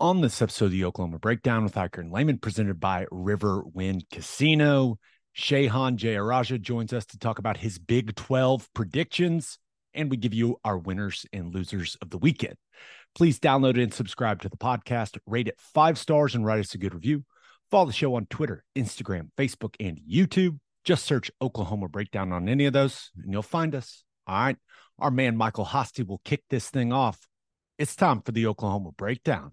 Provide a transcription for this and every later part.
On this episode of the Oklahoma Breakdown with Ikard and Lehman, presented by Riverwind Casino, Shehan Jeyarajah joins us to talk about his Big 12 predictions, and we give you our winners and losers of the weekend. Please download and subscribe to the podcast, rate it five stars, and write us a good review. Follow the show on Twitter, Instagram, Facebook, and YouTube. Just search Oklahoma Breakdown on any of those, and you'll find us. All right. Our man Michael Hosty will kick this thing off. It's time for the Oklahoma Breakdown.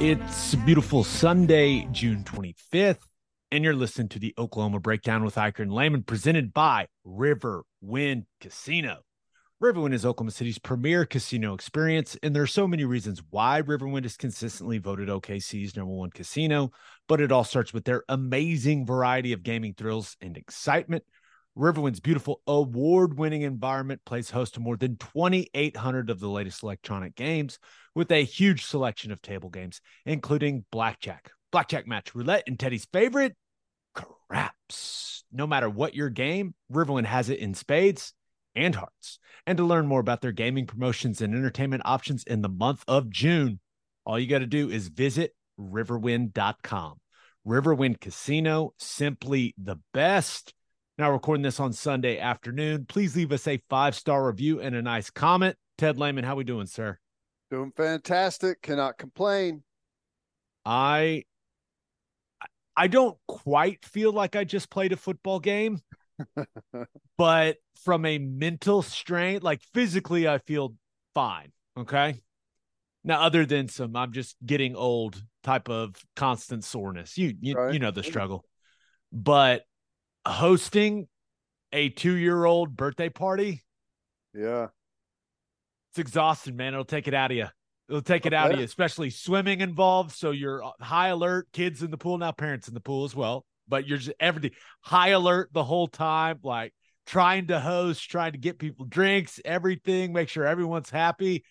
It's beautiful Sunday, June 25th, and you're listening to the Oklahoma Breakdown with Ikard and Lehman, presented by Riverwind Casino. Riverwind is Oklahoma City's premier casino experience, and there are so many reasons why Riverwind is consistently voted OKC's number one casino, but it all starts with their amazing variety of gaming thrills and excitement. Riverwind's beautiful award winning environment plays host to more than 2,800 of the latest electronic games with a huge selection of table games, including blackjack, blackjack match, roulette, and Teddy's favorite, craps. No matter what your game, Riverwind has it in spades and hearts. And to learn more about their gaming promotions and entertainment options in the month of June, all you got to do is visit riverwind.com. Riverwind Casino, simply the best. Now, recording this on Sunday afternoon. Please leave us a five star review and a nice comment. Ted Lehman, how we doing, sir? Doing fantastic. Cannot complain. I I don't quite feel like I just played a football game, but from a mental strain, like physically, I feel fine. Okay. Now, other than some, I'm just getting old type of constant soreness. You you, Right. you know the struggle, but hosting a two year old birthday party, Yeah. It's exhausting, man. It'll take it out of you. It'll take it I out of you, especially swimming involved. So you're uh, high alert, kids in the pool, now parents in the pool as well. But you're just everything high alert the whole time, like trying to host, trying to get people drinks, everything, make sure everyone's happy,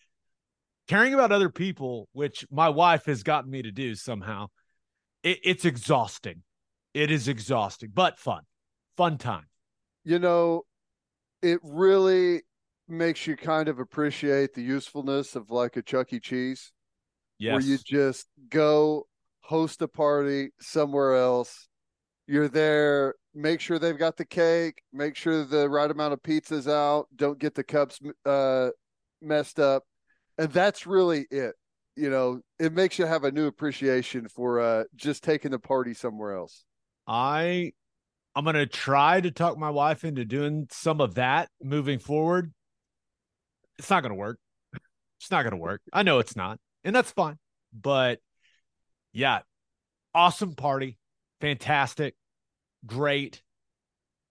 caring about other people, which my wife has gotten me to do somehow. It, it's exhausting. It is exhausting, but fun, fun time. You know, it really makes you kind of appreciate the usefulness of like a Chuck E. Cheese, Yes. where you just go host a party somewhere else. You're there, make sure they've got the cake, make sure the right amount of pizza's out, don't get the cups uh, messed up. And that's really it. You know, it makes you have a new appreciation for uh, just taking the party somewhere else. I I'm gonna try to talk my wife into doing some of that moving forward. It's not gonna work. It's not gonna work. I know it's not, and that's fine. But yeah, awesome party, fantastic, great,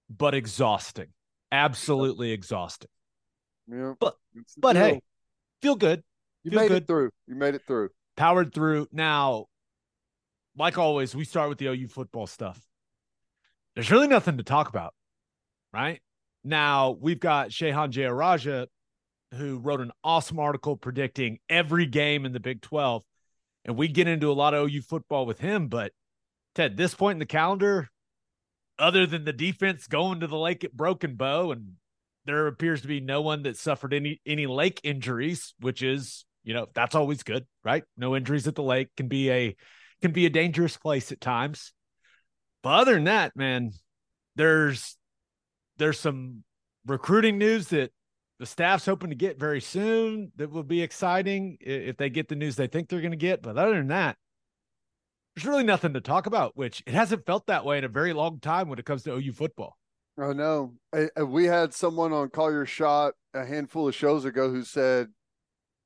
but exhausting. Absolutely exhausting. Yeah. But- But deal. hey, feel good. you feel made good. it through. You made it through. powered through. Now, like always, we start with the OU football stuff. There's really nothing to talk about, right? Now, we've got Shehan Jeyarajah, who wrote an awesome article predicting every game in the Big 12. And we get into a lot of OU football with him. But Ted, this point in the calendar, other than the defense going to the lake at Broken Bow, and there appears to be no one that suffered any any lake injuries, which is you know that's always good, right? No injuries at the lake can be a can be a dangerous place at times. But other than that, man, there's there's some recruiting news that the staff's hoping to get very soon that will be exciting if they get the news they think they're going to get. But other than that, there's really nothing to talk about, which it hasn't felt that way in a very long time when it comes to OU football. Oh no, we had someone on Call Your Shot a handful of shows ago who said,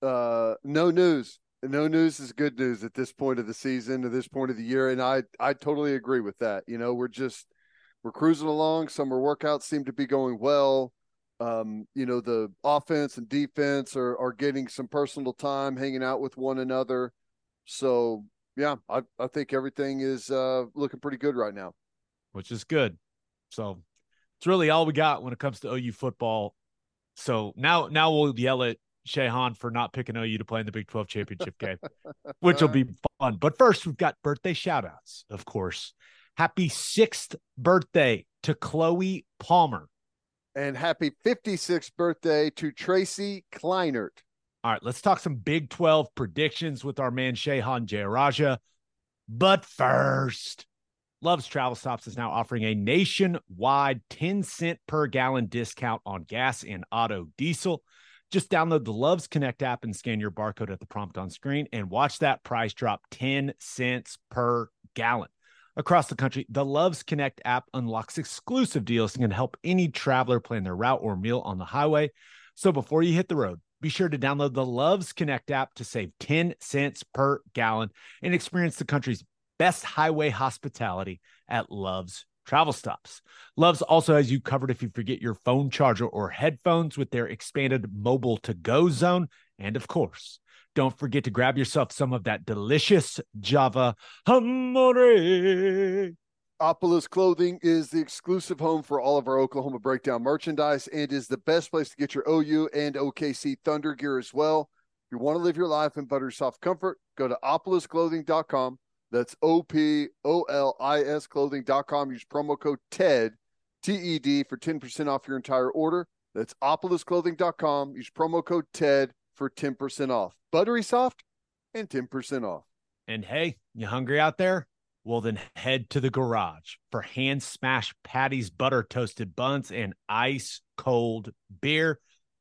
uh, "No news. No news is good news at this point of the season, at this point of the year." And I, I totally agree with that. You know, we're just we're cruising along. Summer workouts seem to be going well. Um, you know, the offense and defense are are getting some personal time, hanging out with one another. So yeah, I I think everything is uh, looking pretty good right now, which is good. So it's really all we got when it comes to OU football. So now now we'll yell at Shehan for not picking OU to play in the Big 12 championship game, which will be fun. But first, we've got birthday shout outs, of course. Happy sixth birthday to Chloe Palmer. And happy 56th birthday to Tracy Kleinert. All right, let's talk some Big 12 predictions with our man Shehan Jeyarajah. But first, Love's Travel Stops is now offering a nationwide 10 cent per gallon discount on gas and auto diesel. Just download the Loves Connect app and scan your barcode at the prompt on screen and watch that price drop 10 cents per gallon. Across the country, the Loves Connect app unlocks exclusive deals and can help any traveler plan their route or meal on the highway. So before you hit the road, be sure to download the Loves Connect app to save 10 cents per gallon and experience the country's best highway hospitality at Love's Travel Stops. Love's also has you covered if you forget your phone charger or headphones with their expanded mobile to go zone. And of course, don't forget to grab yourself some of that delicious Java Amore. Opolis Clothing is the exclusive home for all of our Oklahoma Breakdown merchandise and is the best place to get your OU and OKC Thunder gear as well. If you want to live your life in butter soft comfort, go to opolisclothing.com that's O P O L I S clothing.com. Use promo code TED, T E D, for 10% off your entire order. That's opolisclothing.com. Use promo code TED for 10% off. Buttery soft and 10% off. And hey, you hungry out there? Well, then head to the garage for hand smashed patties, butter toasted buns, and ice cold beer.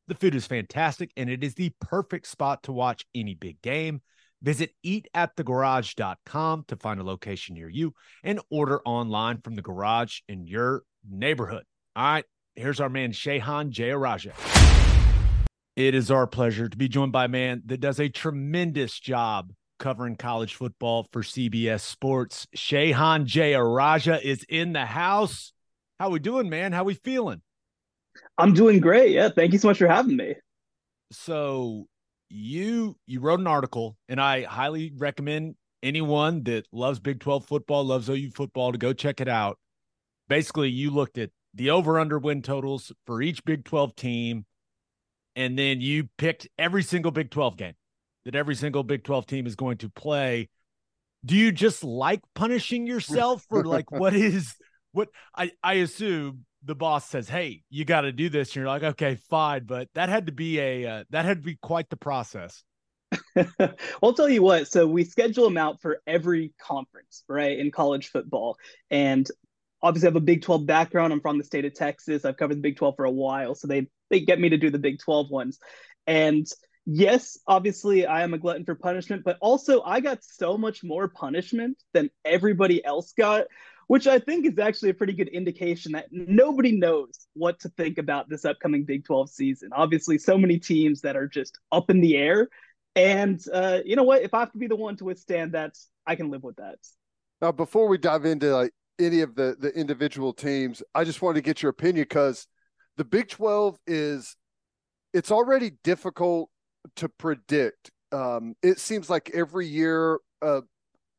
The food is fantastic, and it is the perfect spot to watch any big game. Visit eatatthegarage.com to find a location near you and order online from the garage in your neighborhood. All right, here's our man Shehan Jeyarajah. It is our pleasure to be joined by a man that does a tremendous job covering college football for CBS Sports. Shehan Jeyarajah is in the house. How we doing, man? How we feeling? I'm doing great. Yeah, thank you so much for having me. So you you wrote an article, and I highly recommend anyone that loves Big 12 football, loves OU football to go check it out. Basically, you looked at the over under win totals for each Big 12 team, and then you picked every single Big 12 game that every single Big 12 team is going to play. Do you just like punishing yourself for like what is what I I assume the boss says, "Hey, you got to do this," and you're like, "Okay, fine," but that had to be a uh, that had to be quite the process. I'll tell you what. So we schedule them out for every conference, right, in college football, and obviously I have a Big 12 background. I'm from the state of Texas. I've covered the Big 12 for a while, so they they get me to do the Big 12 ones, and yes, obviously I am a glutton for punishment, but also I got so much more punishment than everybody else got which I think is actually a pretty good indication that nobody knows what to think about this upcoming Big 12 season. Obviously, so many teams that are just up in the air. And uh, you know what? If I have to be the one to withstand that, I can live with that. Now, before we dive into like any of the the individual teams, I just wanted to get your opinion because the Big 12 is it's already difficult to predict. Um, it seems like every year uh,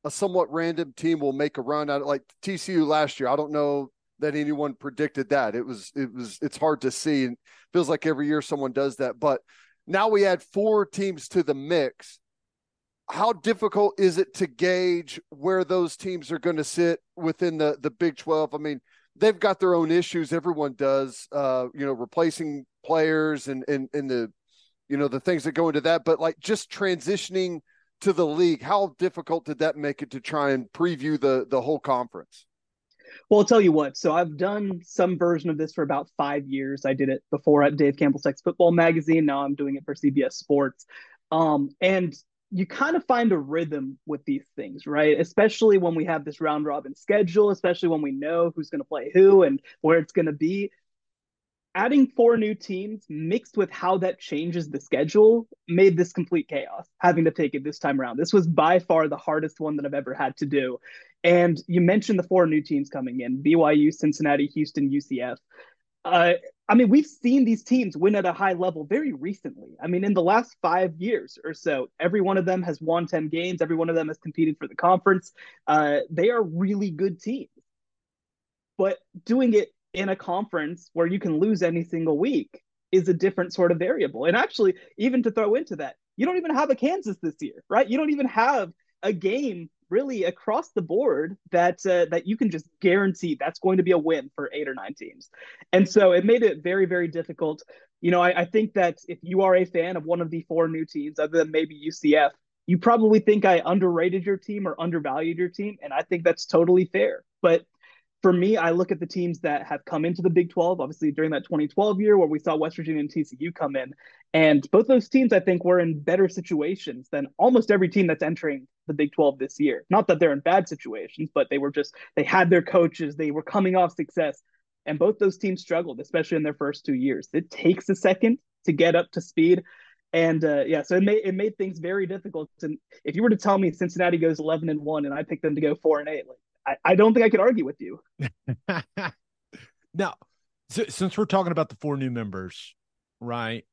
a somewhat random team will make a run out of like TCU last year. I don't know that anyone predicted that. It was it was it's hard to see and feels like every year someone does that. But now we add four teams to the mix. How difficult is it to gauge where those teams are going to sit within the the Big 12? I mean, they've got their own issues. Everyone does. Uh, you know, replacing players and and and the you know the things that go into that. But like just transitioning to the league. How difficult did that make it to try and preview the the whole conference? Well, I'll tell you what. So I've done some version of this for about five years. I did it before at Dave Campbell's Texas Football Magazine. Now I'm doing it for CBS Sports. Um, and you kind of find a rhythm with these things, right? Especially when we have this round robin schedule, especially when we know who's going to play who and where it's going to be. Adding four new teams mixed with how that changes the schedule made this complete chaos, having to take it this time around. This was by far the hardest one that I've ever had to do. And you mentioned the four new teams coming in BYU, Cincinnati, Houston, UCF. Uh, I mean, we've seen these teams win at a high level very recently. I mean, in the last five years or so, every one of them has won 10 games, every one of them has competed for the conference. Uh, they are really good teams. But doing it in a conference where you can lose any single week is a different sort of variable. And actually, even to throw into that, you don't even have a Kansas this year, right? You don't even have a game really across the board that uh, that you can just guarantee that's going to be a win for eight or nine teams. And so it made it very very difficult. You know, I, I think that if you are a fan of one of the four new teams, other than maybe UCF, you probably think I underrated your team or undervalued your team, and I think that's totally fair. But for me, I look at the teams that have come into the Big 12, obviously during that 2012 year where we saw West Virginia and TCU come in. And both those teams, I think, were in better situations than almost every team that's entering the Big 12 this year. Not that they're in bad situations, but they were just, they had their coaches, they were coming off success. And both those teams struggled, especially in their first two years. It takes a second to get up to speed. And uh, yeah, so it made it made things very difficult. And if you were to tell me Cincinnati goes eleven and one, and I picked them to go four and eight, like I, I don't think I could argue with you. now, so, since we're talking about the four new members, right?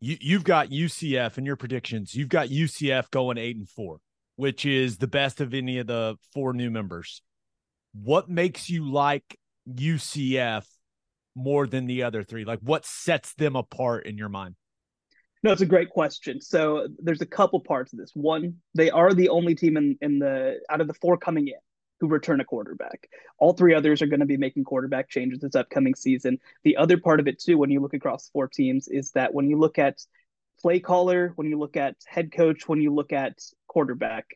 You you've got UCF in your predictions. You've got UCF going eight and four, which is the best of any of the four new members. What makes you like UCF more than the other three? Like, what sets them apart in your mind? No, it's a great question. So there's a couple parts of this. One, they are the only team in, in the out of the four coming in who return a quarterback. All three others are going to be making quarterback changes this upcoming season. The other part of it, too, when you look across four teams, is that when you look at play caller, when you look at head coach, when you look at quarterback,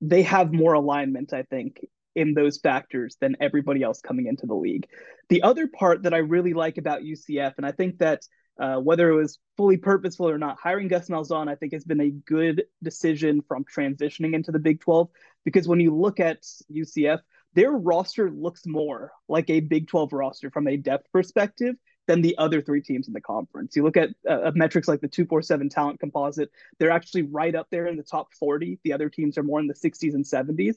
they have more alignment, I think, in those factors than everybody else coming into the league. The other part that I really like about UCF, and I think that uh, whether it was fully purposeful or not, hiring Gus Malzahn, I think, has been a good decision from transitioning into the Big 12 because when you look at UCF, their roster looks more like a Big 12 roster from a depth perspective than the other three teams in the conference. You look at uh, metrics like the 247 talent composite, they're actually right up there in the top 40. The other teams are more in the 60s and 70s.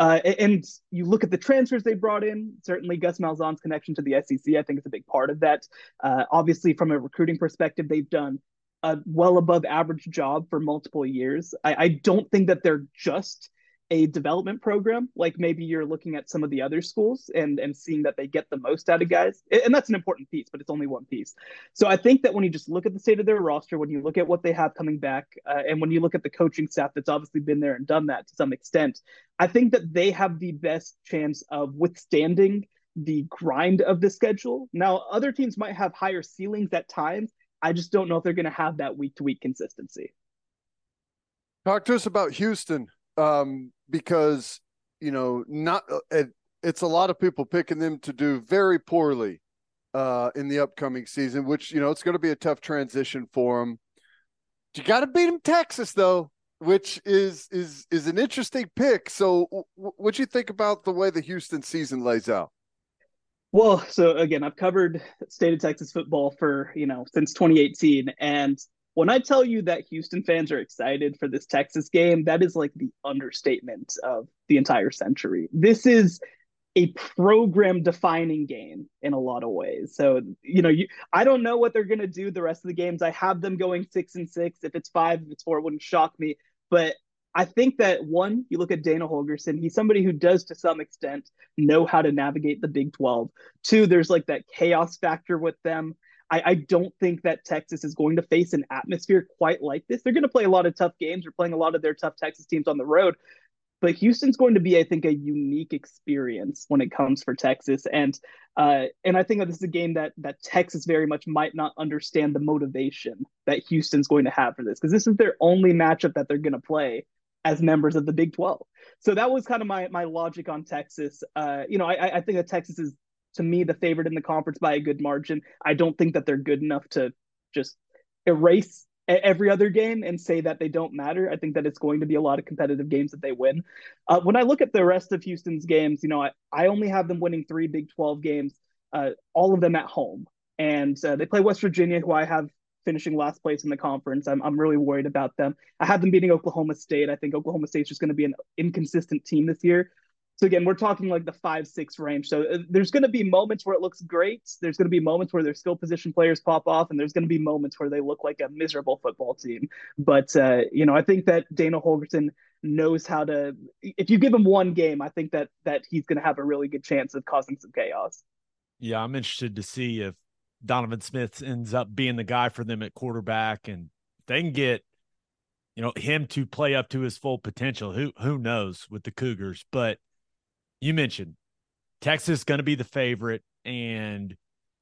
Uh, and you look at the transfers they brought in, certainly Gus Malzahn's connection to the SEC, I think is a big part of that. Uh, obviously, from a recruiting perspective, they've done a well above average job for multiple years. I, I don't think that they're just a development program like maybe you're looking at some of the other schools and and seeing that they get the most out of guys. And that's an important piece but it's only one piece. So i think that when you just look at the state of their roster when you look at what they have coming back uh, and when you look at the coaching staff that's obviously been there and done that to some extent i think that they have the best chance of withstanding the grind of the schedule. Now other teams might have higher ceilings at times. I just don't know if they're going to have that week to week consistency. Talk to us about houston um, because you know not uh, it, it's a lot of people picking them to do very poorly uh, in the upcoming season, which you know it's going to be a tough transition for them. You got to beat them Texas though, which is is is an interesting pick. So, w- what do you think about the way the Houston season lays out? Well, so again, I've covered state of Texas football for you know since 2018, and when I tell you that Houston fans are excited for this Texas game, that is like the understatement of the entire century. This is a program defining game in a lot of ways. So, you know, you, I don't know what they're going to do the rest of the games. I have them going six and six. If it's five, if it's four, it wouldn't shock me. But I think that one, you look at Dana Holgorsen, he's somebody who does to some extent know how to navigate the Big 12. Two, there's like that chaos factor with them. I, I don't think that Texas is going to face an atmosphere quite like this. They're going to play a lot of tough games. They're playing a lot of their tough Texas teams on the road. But Houston's going to be, I think, a unique experience when it comes for Texas, and uh, and I think that this is a game that that Texas very much might not understand the motivation that Houston's going to have for this because this is their only matchup that they're going to play as members of the Big 12. So that was kind of my my logic on Texas. Uh, you know, I, I think that Texas is to me the favorite in the conference by a good margin. I don't think that they're good enough to just erase every other game and say that they don't matter. I think that it's going to be a lot of competitive games that they win. Uh, when I look at the rest of Houston's games, you know, I, I only have them winning three Big 12 games, uh, all of them at home. And uh, they play West Virginia, who I have finishing last place in the conference. I'm, I'm really worried about them. I have them beating Oklahoma State. I think Oklahoma State's just going to be an inconsistent team this year. So again, we're talking like the five six range. So uh, there's going to be moments where it looks great. There's going to be moments where their skill position players pop off, and there's going to be moments where they look like a miserable football team. But uh, you know, I think that Dana Holgorsen knows how to. If you give him one game, I think that that he's going to have a really good chance of causing some chaos. Yeah, I'm interested to see if Donovan Smith ends up being the guy for them at quarterback, and they can get you know him to play up to his full potential. Who who knows with the Cougars, but you mentioned Texas going to be the favorite, and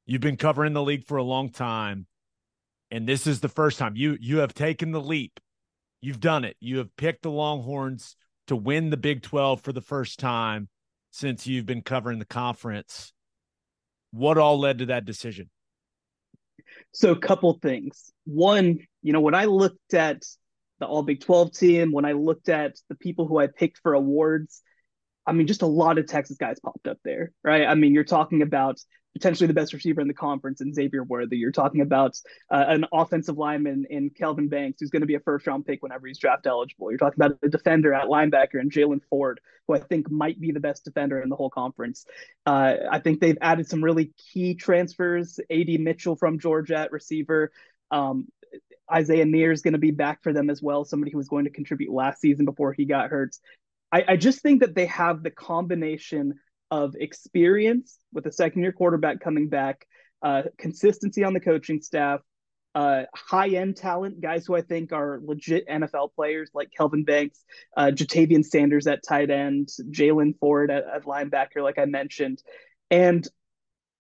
you've been covering the league for a long time, and this is the first time you you have taken the leap. You've done it. You have picked the Longhorns to win the Big 12 for the first time since you've been covering the conference. What all led to that decision? So, a couple things. One, you know, when I looked at the All Big 12 team, when I looked at the people who I picked for awards, I mean, just a lot of Texas guys popped up there, right? I mean, you're talking about potentially the best receiver in the conference in Xavier Worthy. You're talking about uh, an offensive lineman in Kelvin Banks, who's going to be a first round pick whenever he's draft eligible. You're talking about a defender at linebacker and Jaylan Ford, who I think might be the best defender in the whole conference. Uh, I think they've added some really key transfers. AD Mitchell from Georgia at receiver. Um, Isaiah Neyor is going to be back for them as well, somebody who was going to contribute last season before he got hurt. I, I just think that they have the combination of experience with a second year quarterback coming back, uh, consistency on the coaching staff, uh, high end talent, guys who I think are legit NFL players like Kelvin Banks, uh, Ja'Tavion Sanders at tight end, Jaylan Ford at, at linebacker, like I mentioned. And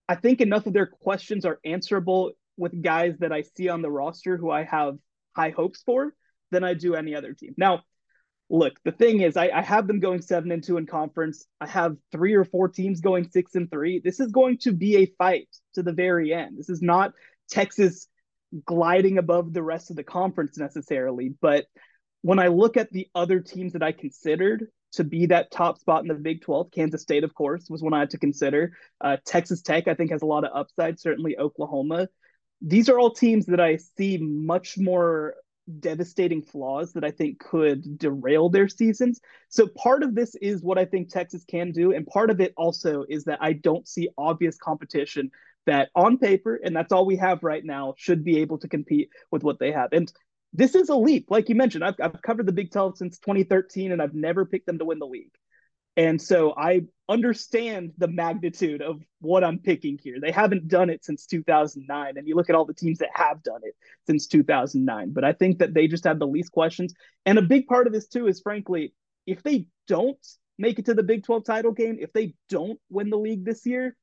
I think enough of their questions are answerable with guys that I see on the roster who I have high hopes for than I do any other team. Now, look, the thing is, I, I, have them going seven and two in conference. I have three or four teams going six and three. This is going to be a fight to the very end. This is not Texas gliding above the rest of the conference necessarily. But when I look at the other teams that I considered to be that top spot in the Big 12, Kansas State, of course, was one I had to consider. Uh, Texas Tech, I think, has a lot of upside, certainly Oklahoma. These are all teams that I see much more devastating flaws that I think could derail their seasons. So part of this is what I think Texas can do. And part of it also is that I don't see obvious competition that on paper, and that's all we have right now, should be able to compete with what they have. And this is a leap. Like you mentioned, I've, I've covered the Big 12 since 2013, and I've never picked them to win the league. And so I understand the magnitude of what I'm picking here. They haven't done it since 2009. And you look at all the teams that have done it since 2009. But I think that they just have the least questions. And a big part of this, too, is frankly, if they don't make it to the Big 12 title game, if they don't win the league this year,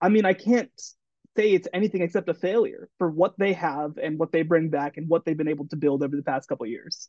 I mean, I can't say it's anything except a failure for what they have and what they bring back and what they've been able to build over the past couple years.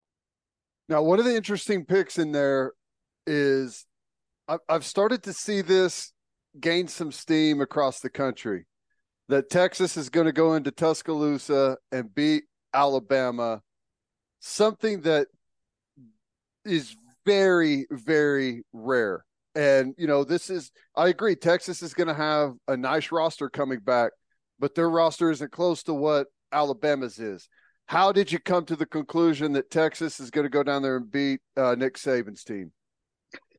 Now, one of the interesting picks in there is I've started to see this gain some steam across the country that Texas is going to go into Tuscaloosa and beat Alabama, something that is very, very rare. And, you know, this is, I agree, Texas is going to have a nice roster coming back, but their roster isn't close to what Alabama's is. How did you come to the conclusion that Texas is going to go down there and beat uh, Nick Saban's team?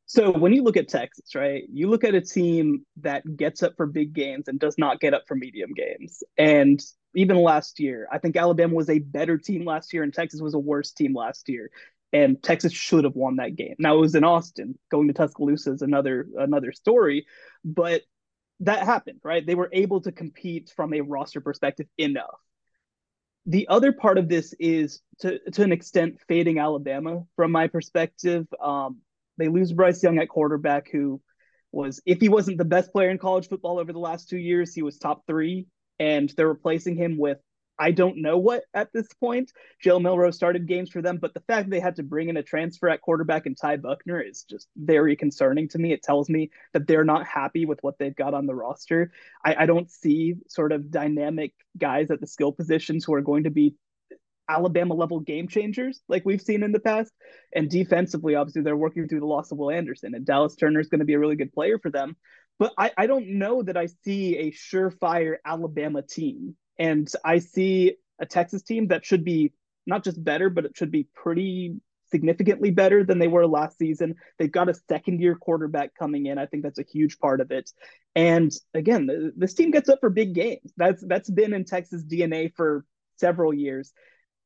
So when you look at Texas, right, you look at a team that gets up for big games and does not get up for medium games. And even last year, I think Alabama was a better team last year and Texas was a worse team last year. and Texas should have won that game. Now it was in Austin. Going to Tuscaloosa is another another story, but that happened, right? They were able to compete from a roster perspective enough. The other part of this is to to an extent fading Alabama from my perspective. Um, they lose Bryce Young at quarterback, who was if he wasn't the best player in college football over the last two years, he was top three, and they're replacing him with I don't know what at this point. Jalen Milroe started games for them, but the fact they had to bring in a transfer at quarterback and Ty Buchner is just very concerning to me. It tells me that they're not happy with what they've got on the roster. I, I don't see sort of dynamic guys at the skill positions who are going to be Alabama level game changers like we've seen in the past. And defensively, obviously, they're working through the loss of Will Anderson, and Dallas Turner is going to be a really good player for them. But I, I don't know that I see a surefire Alabama team and I see a Texas team that should be not just better, but it should be pretty significantly better than they were last season. They've got a second year quarterback coming in. I think that's a huge part of it. And again, this team gets up for big games. That's that's been in Texas DNA for several years.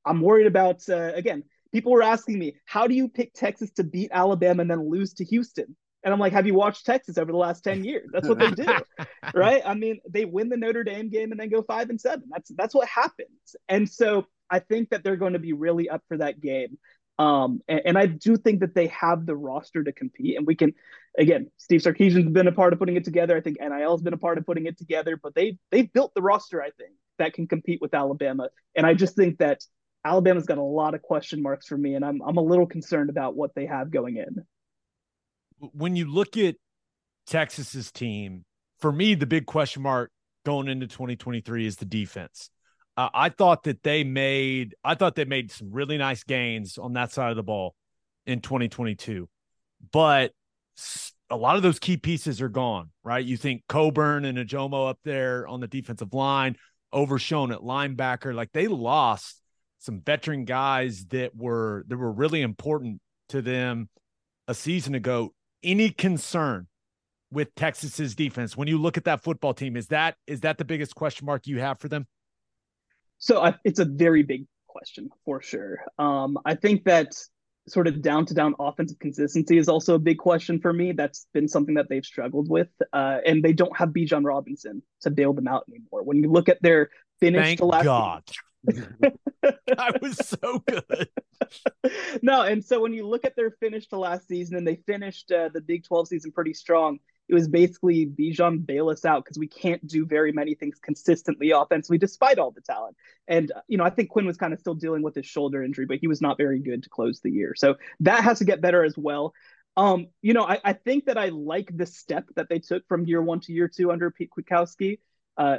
I'm worried about uh, again. People were asking me, how do you pick Texas to beat Alabama and then lose to Houston? And I'm like, have you watched Texas over the last 10 years? That's what they do. right. I mean, they win the Notre Dame game and then go five and seven. That's that's what happens. And so I think that they're going to be really up for that game. Um, and, and, I do think that they have the roster to compete. And we can again, Steve Sarkisian's been a part of putting it together. I think NIL's been a part of putting it together, but they they've built the roster, I think, that can compete with Alabama. And I just think that Alabama's got a lot of question marks for me, and I'm I'm a little concerned about what they have going in when you look at Texas's team, for me, the big question mark going into 2023 is the defense. Uh, I thought that they made, I thought they made some really nice gains on that side of the ball in 2022, but a lot of those key pieces are gone, right? You think Coburn and Ojomo up there on the defensive line, Overshown at linebacker, like they lost some veteran guys that were that were really important to them a season ago any concern with Texas's defense when you look at that football team? Is that is that the biggest question mark you have for them? So I, it's a very big question for sure. Um, I think that sort of down to down offensive consistency is also a big question for me. That's been something that they've struggled with, uh, and they don't have Bijan Robinson to bail them out anymore. When you look at their finish Thank to last God. I was so good. no, and so when you look at their finish to last season, and they finished uh, the Big 12 season pretty strong, it was basically Bijan bail us out because we can't do very many things consistently offensively despite all the talent. And uh, you know, I think Quinn was kind of still dealing with his shoulder injury, but he was not very good to close the year. So that has to get better as well. Um, you know, I, I think that I like the step that they took from year one to year two under Pete Kwiatkowski. Uh,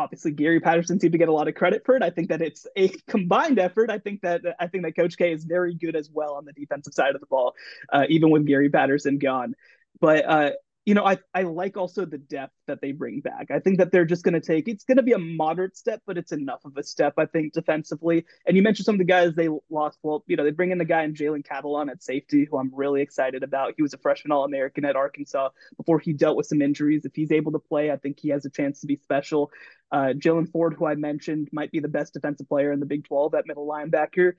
obviously Gary Patterson seemed to get a lot of credit for it. I think that it's a combined effort. I think that I think that Coach K is very good as well on the defensive side of the ball, uh, even with Gary Patterson gone. But uh, you know, I, I like also the depth that they bring back. I think that they're just going to take it's going to be a moderate step, but it's enough of a step, I think, defensively. And you mentioned some of the guys they lost. Well, you know, they bring in the guy in Jalen Catalon at safety, who I'm really excited about. He was a freshman All American at Arkansas before he dealt with some injuries. If he's able to play, I think he has a chance to be special. Uh, Jaylan Ford, who I mentioned, might be the best defensive player in the Big 12 at middle linebacker.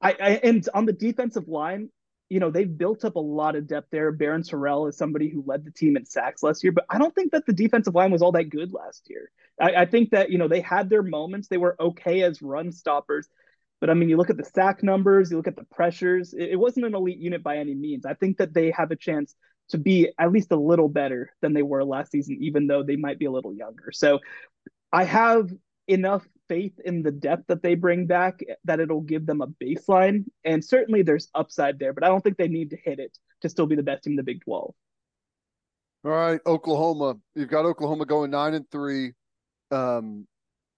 I, I, and on the defensive line, you know, they've built up a lot of depth there. Barryn Sorrell is somebody who led the team in sacks last year, but I don't think that the defensive line was all that good last year. I, I think that, you know, they had their moments. They were okay as run stoppers. But I mean, you look at the sack numbers, you look at the pressures, it, it wasn't an elite unit by any means. I think that they have a chance to be at least a little better than they were last season, even though they might be a little younger. So I have enough faith in the depth that they bring back that it'll give them a baseline. And certainly there's upside there, but I don't think they need to hit it to still be the best team in the Big 12. All right, Oklahoma. You've got Oklahoma going nine and three. Um,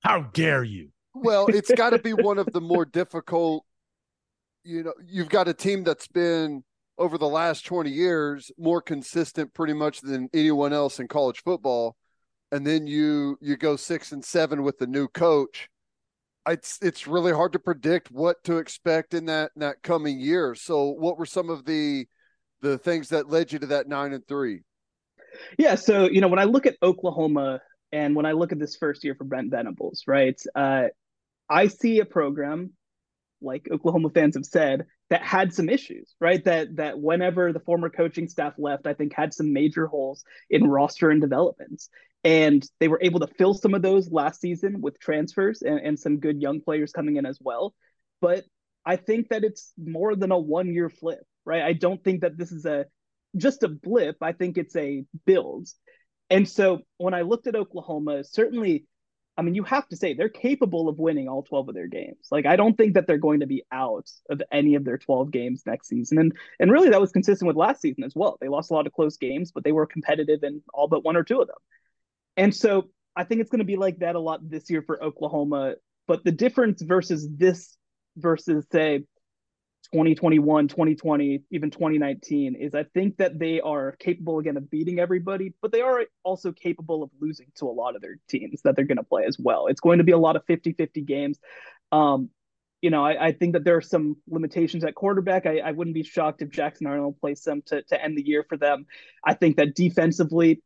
How dare you? Well, it's got to be one of the more difficult. You know, you've got a team that's been over the last 20 years more consistent pretty much than anyone else in college football and then you you go six and seven with the new coach it's it's really hard to predict what to expect in that in that coming year. So what were some of the the things that led you to that nine and three? Yeah so you know when i look at oklahoma and when i look at this first year for brent venables right uh, i see a program like Oklahoma fans have said, that had some issues, right? That that whenever the former coaching staff left, I think had some major holes in roster and developments. And they were able to fill some of those last season with transfers and, and some good young players coming in as well. But I think that it's more than a one year flip, right? I don't think that this is a just a blip. I think it's a build. And so when I looked at Oklahoma, certainly, I mean, you have to say they're capable of winning all 12 of their games. Like, I don't think that they're going to be out of any of their 12 games next season. And and really that was consistent with last season as well. They lost a lot of close games, but they were competitive in all but one or two of them. And so I think it's going to be like that a lot this year for Oklahoma. But the difference versus this versus say 2021, 2020, even 2019 is I think that they are capable again of beating everybody, but they are also capable of losing to a lot of their teams that they're going to play as well. It's going to be a lot of 50 50 games. Um, you know, I, I, think that there are some limitations at quarterback. I, I wouldn't be shocked if Jackson Arnold plays them to, to end the year for them. I think that defensively,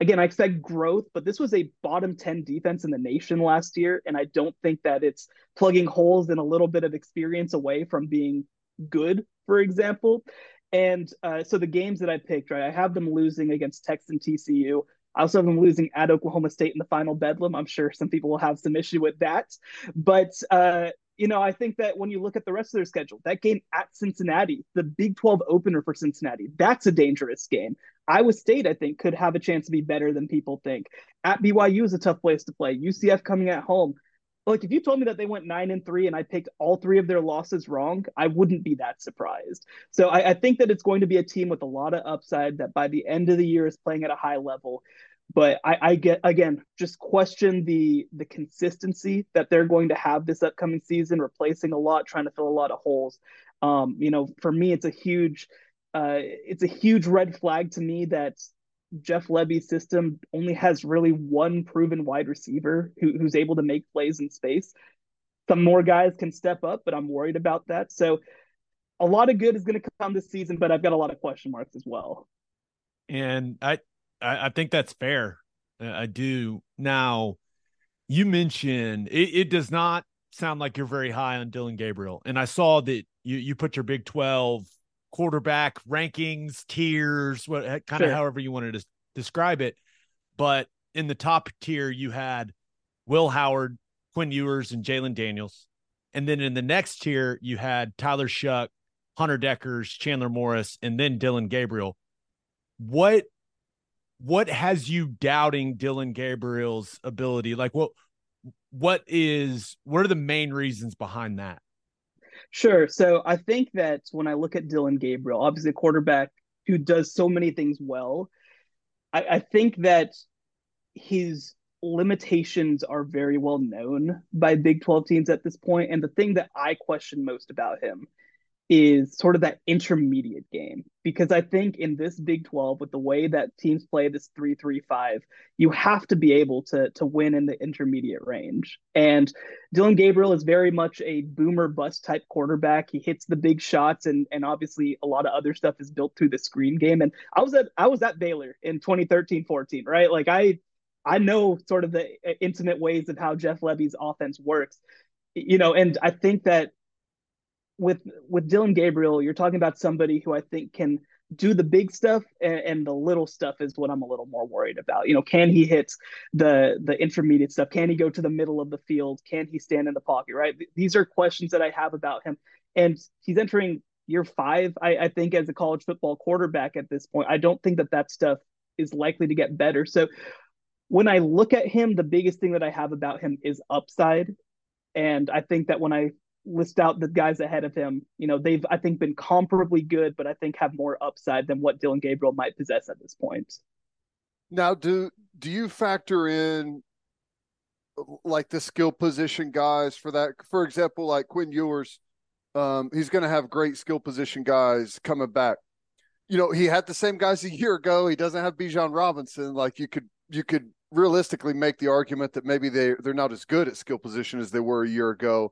again, I expect growth, but this was a bottom 10 defense in the nation last year. And I don't think that it's plugging holes in a little bit of experience away from being good, for example. And uh, so the games that I picked, right, I have them losing against Texas and TCU. I also have them losing at Oklahoma State in the final bedlam. I'm sure some people will have some issue with that. But uh, you know, I think that when you look at the rest of their schedule, that game at Cincinnati, the Big 12 opener for Cincinnati, that's a dangerous game. Iowa State, I think, could have a chance to be better than people think. At BYU is a tough place to play. UCF coming at home. Like if you told me that they went nine and three and I picked all three of their losses wrong, I wouldn't be that surprised. So I, I think that it's going to be a team with a lot of upside that by the end of the year is playing at a high level but I, I, get again just question the the consistency that they're going to have this upcoming season, replacing a lot, trying to fill a lot of holes. Um, you know, for me, it's a huge uh, it's a huge red flag to me that Jeff Lebby's system only has really one proven wide receiver who, who's able to make plays in space. Some more guys can step up, but I'm worried about that. So a lot of good is going to come this season, but I've got a lot of question marks as well. And I I, I think that's fair. Uh, I do. Now, you mentioned it, it does not sound like you're very high on Dillon Gabriel. And I saw that you you put your Big 12 quarterback rankings, tiers, what eh, kind sure. of however you wanted to describe it. But in the top tier, you had Will Howard, Quinn Ewers, and Jalon Daniels. And then in the next tier, you had Tyler Shough, Hunter Dekkers, Chandler Morris, and then Dillon Gabriel. What what has you doubting Dillon Gabriel's ability? Like what what is what are the main reasons behind that? Sure. So I think that when I look at Dillon Gabriel, obviously a quarterback who does so many things well, I, I think that his limitations are very well known by Big 12 teams at this point. And the thing that I question most about him is sort of that intermediate game. Because I think in this Big 12 with the way that teams play this 3-3-5 you have to be able to to win in the intermediate range. And Dillon Gabriel is very much a boomer bust type quarterback. He hits the big shots and and obviously a lot of other stuff is built through the screen game. And I was at I was at Baylor in 2013-14 right? Like I I know sort of the intimate ways of how Jeff Lebby's offense works. You know and I think that with with Dillon Gabriel, you're talking about somebody who I think can do the big stuff and, and, the little stuff is what I'm a little more worried about. You know, can he hit the the intermediate stuff? Can he go to the middle of the field? Can he stand in the pocket? Right. These are questions that I have about him. And he's entering year five, I, I think, as a college football quarterback at this point. I don't think that that stuff is likely to get better. So when I look at him, the biggest thing that I have about him is upside. And I think that when I list out the guys ahead of him, you know, they've I think been comparably good, but I think have more upside than what Dillon Gabriel might possess at this point. Now, do do you factor in like the skill position guys for that? For example, like Quinn Ewers, um, he's going to have great skill position guys coming back. You know, he had the same guys a year ago. He doesn't have Bijan Robinson. Like you could you could realistically make the argument that maybe they they're not as good at skill position as they were a year ago.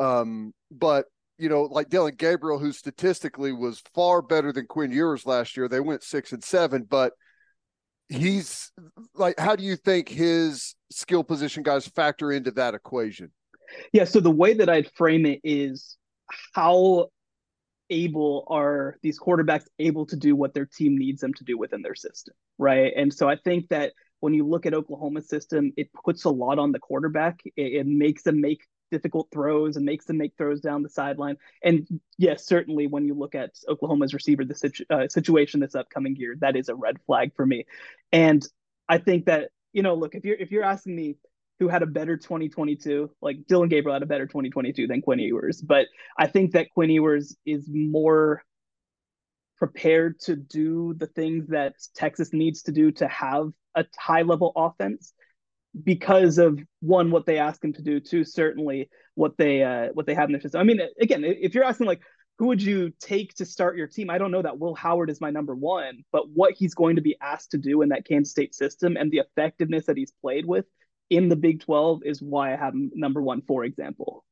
Um, but you know, like Dillon Gabriel, who statistically was far better than Quinn Ewers last year. They went six and seven, but he's like, how do you think his skill position guys factor into that equation? Yeah. So the way that I'd frame it is how able are these quarterbacks able to do what their team needs them to do within their system, right? And so I think that when you look at Oklahoma's system, it puts a lot on the quarterback. It, it makes them make difficult throws and makes them make throws down the sideline. And yes, certainly when you look at Oklahoma's receiver, the situ- uh, situation this upcoming year, that is a red flag for me. And I think that you know, look if you're if you're asking me who had a better 2022, like Dillon Gabriel had a better 2022 than Quinn Ewers, but I think that Quinn Ewers is more prepared to do the things that Texas needs to do to have a high level offense because of one what they ask him to do two certainly what they uh what they have in their system. I mean again if you're asking like who would you take to start your team i don't know that will howard is my number one but what he's going to be asked to do in that kansas state system and the effectiveness that he's played with in the big 12 is why i have him number one for example.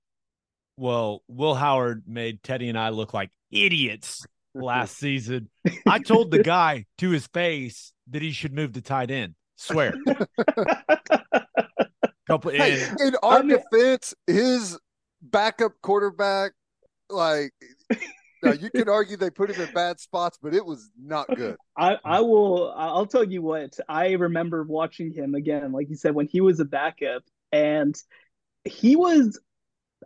Well will howard made teddy and i look like idiots last season. I told the guy to his face that he should move to tight end Swear. Couple hey, in, in our I mean, defense, his backup quarterback, like now you can argue they put him in bad spots, but it was not good. I, I will I'll tell you what, I remember watching him again, like you said, when he was a backup, and he was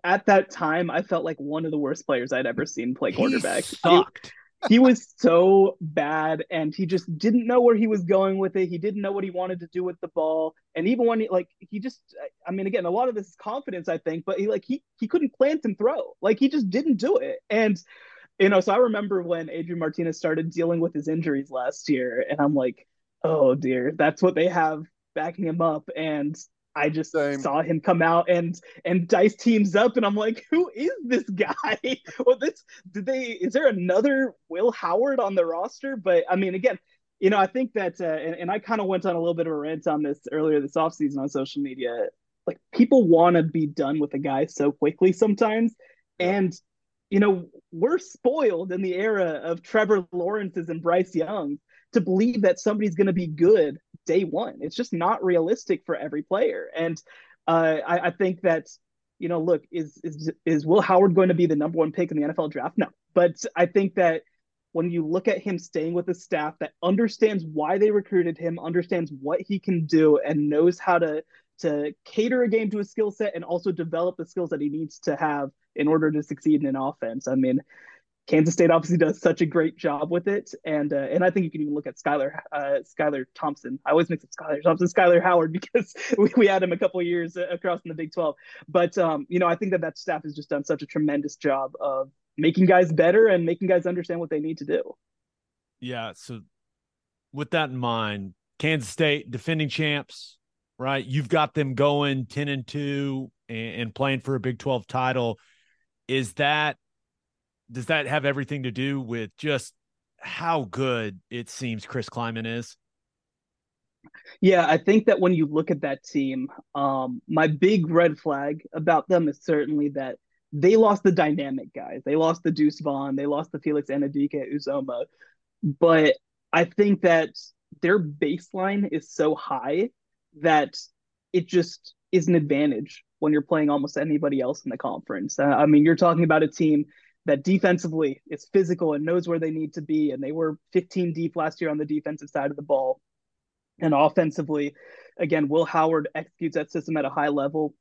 at that time, I felt like one of the worst players I'd ever seen play quarterback. He sucked he was so bad and he just didn't know where he was going with it. He didn't know what he wanted to do with the ball. And even when he like he just I mean again, a lot of this is confidence, I think, but he like he he couldn't plant and throw. Like he just didn't do it. And you know, so I remember when Adrian Martinez started dealing with his injuries last year, and I'm like, oh dear, that's what they have backing him up. And I just Same. saw him come out and and dice teams up, and I'm like, who is this guy? well, this did they? Is there another Will Howard on the roster? But I mean, again, you know, I think that, uh, and, and I kind of went on a little bit of a rant on this earlier this offseason on social media. Like people want to be done with a guy so quickly sometimes, and you know, we're spoiled in the era of Trevor Lawrence's and Bryce Young to believe that somebody's going to be good day one. It's just not realistic for every player. And uh, I, I, think that, you know, look, is, is is Will Howard going to be the number one pick in the NFL draft? No. But I think that when you look at him staying with a staff that understands why they recruited him, understands what he can do, and knows how to to cater a game to his skill set and also develop the skills that he needs to have in order to succeed in an offense. I mean, Kansas State obviously does such a great job with it, and uh, and I think you can even look at Skylar uh, Skylar Thompson. I always mix up Skylar Thompson, Skyler Howard because we, we had him a couple years across in the Big Twelve. But um, you know, I think that that staff has just done such a tremendous job of making guys better and making guys understand what they need to do. Yeah. So with that in mind, Kansas State defending champs, right? You've got them going ten and two and, and playing for a Big Twelve title. Is that does that have everything to do with just how good it seems Chris Klieman is? Yeah, I think that when you look at that team, um, my big red flag about them is certainly that they lost the dynamic guys. They lost the Deuce Vaughn, they lost the Felix Anudike-Uzomah. But I think that their baseline is so high that it just is an advantage when you're playing almost anybody else in the conference. Uh, I mean, you're talking about a team that defensively is physical and knows where they need to be. And they were 15 deep last year on the defensive side of the ball. And offensively, again, Will Howard executes that system at a high level.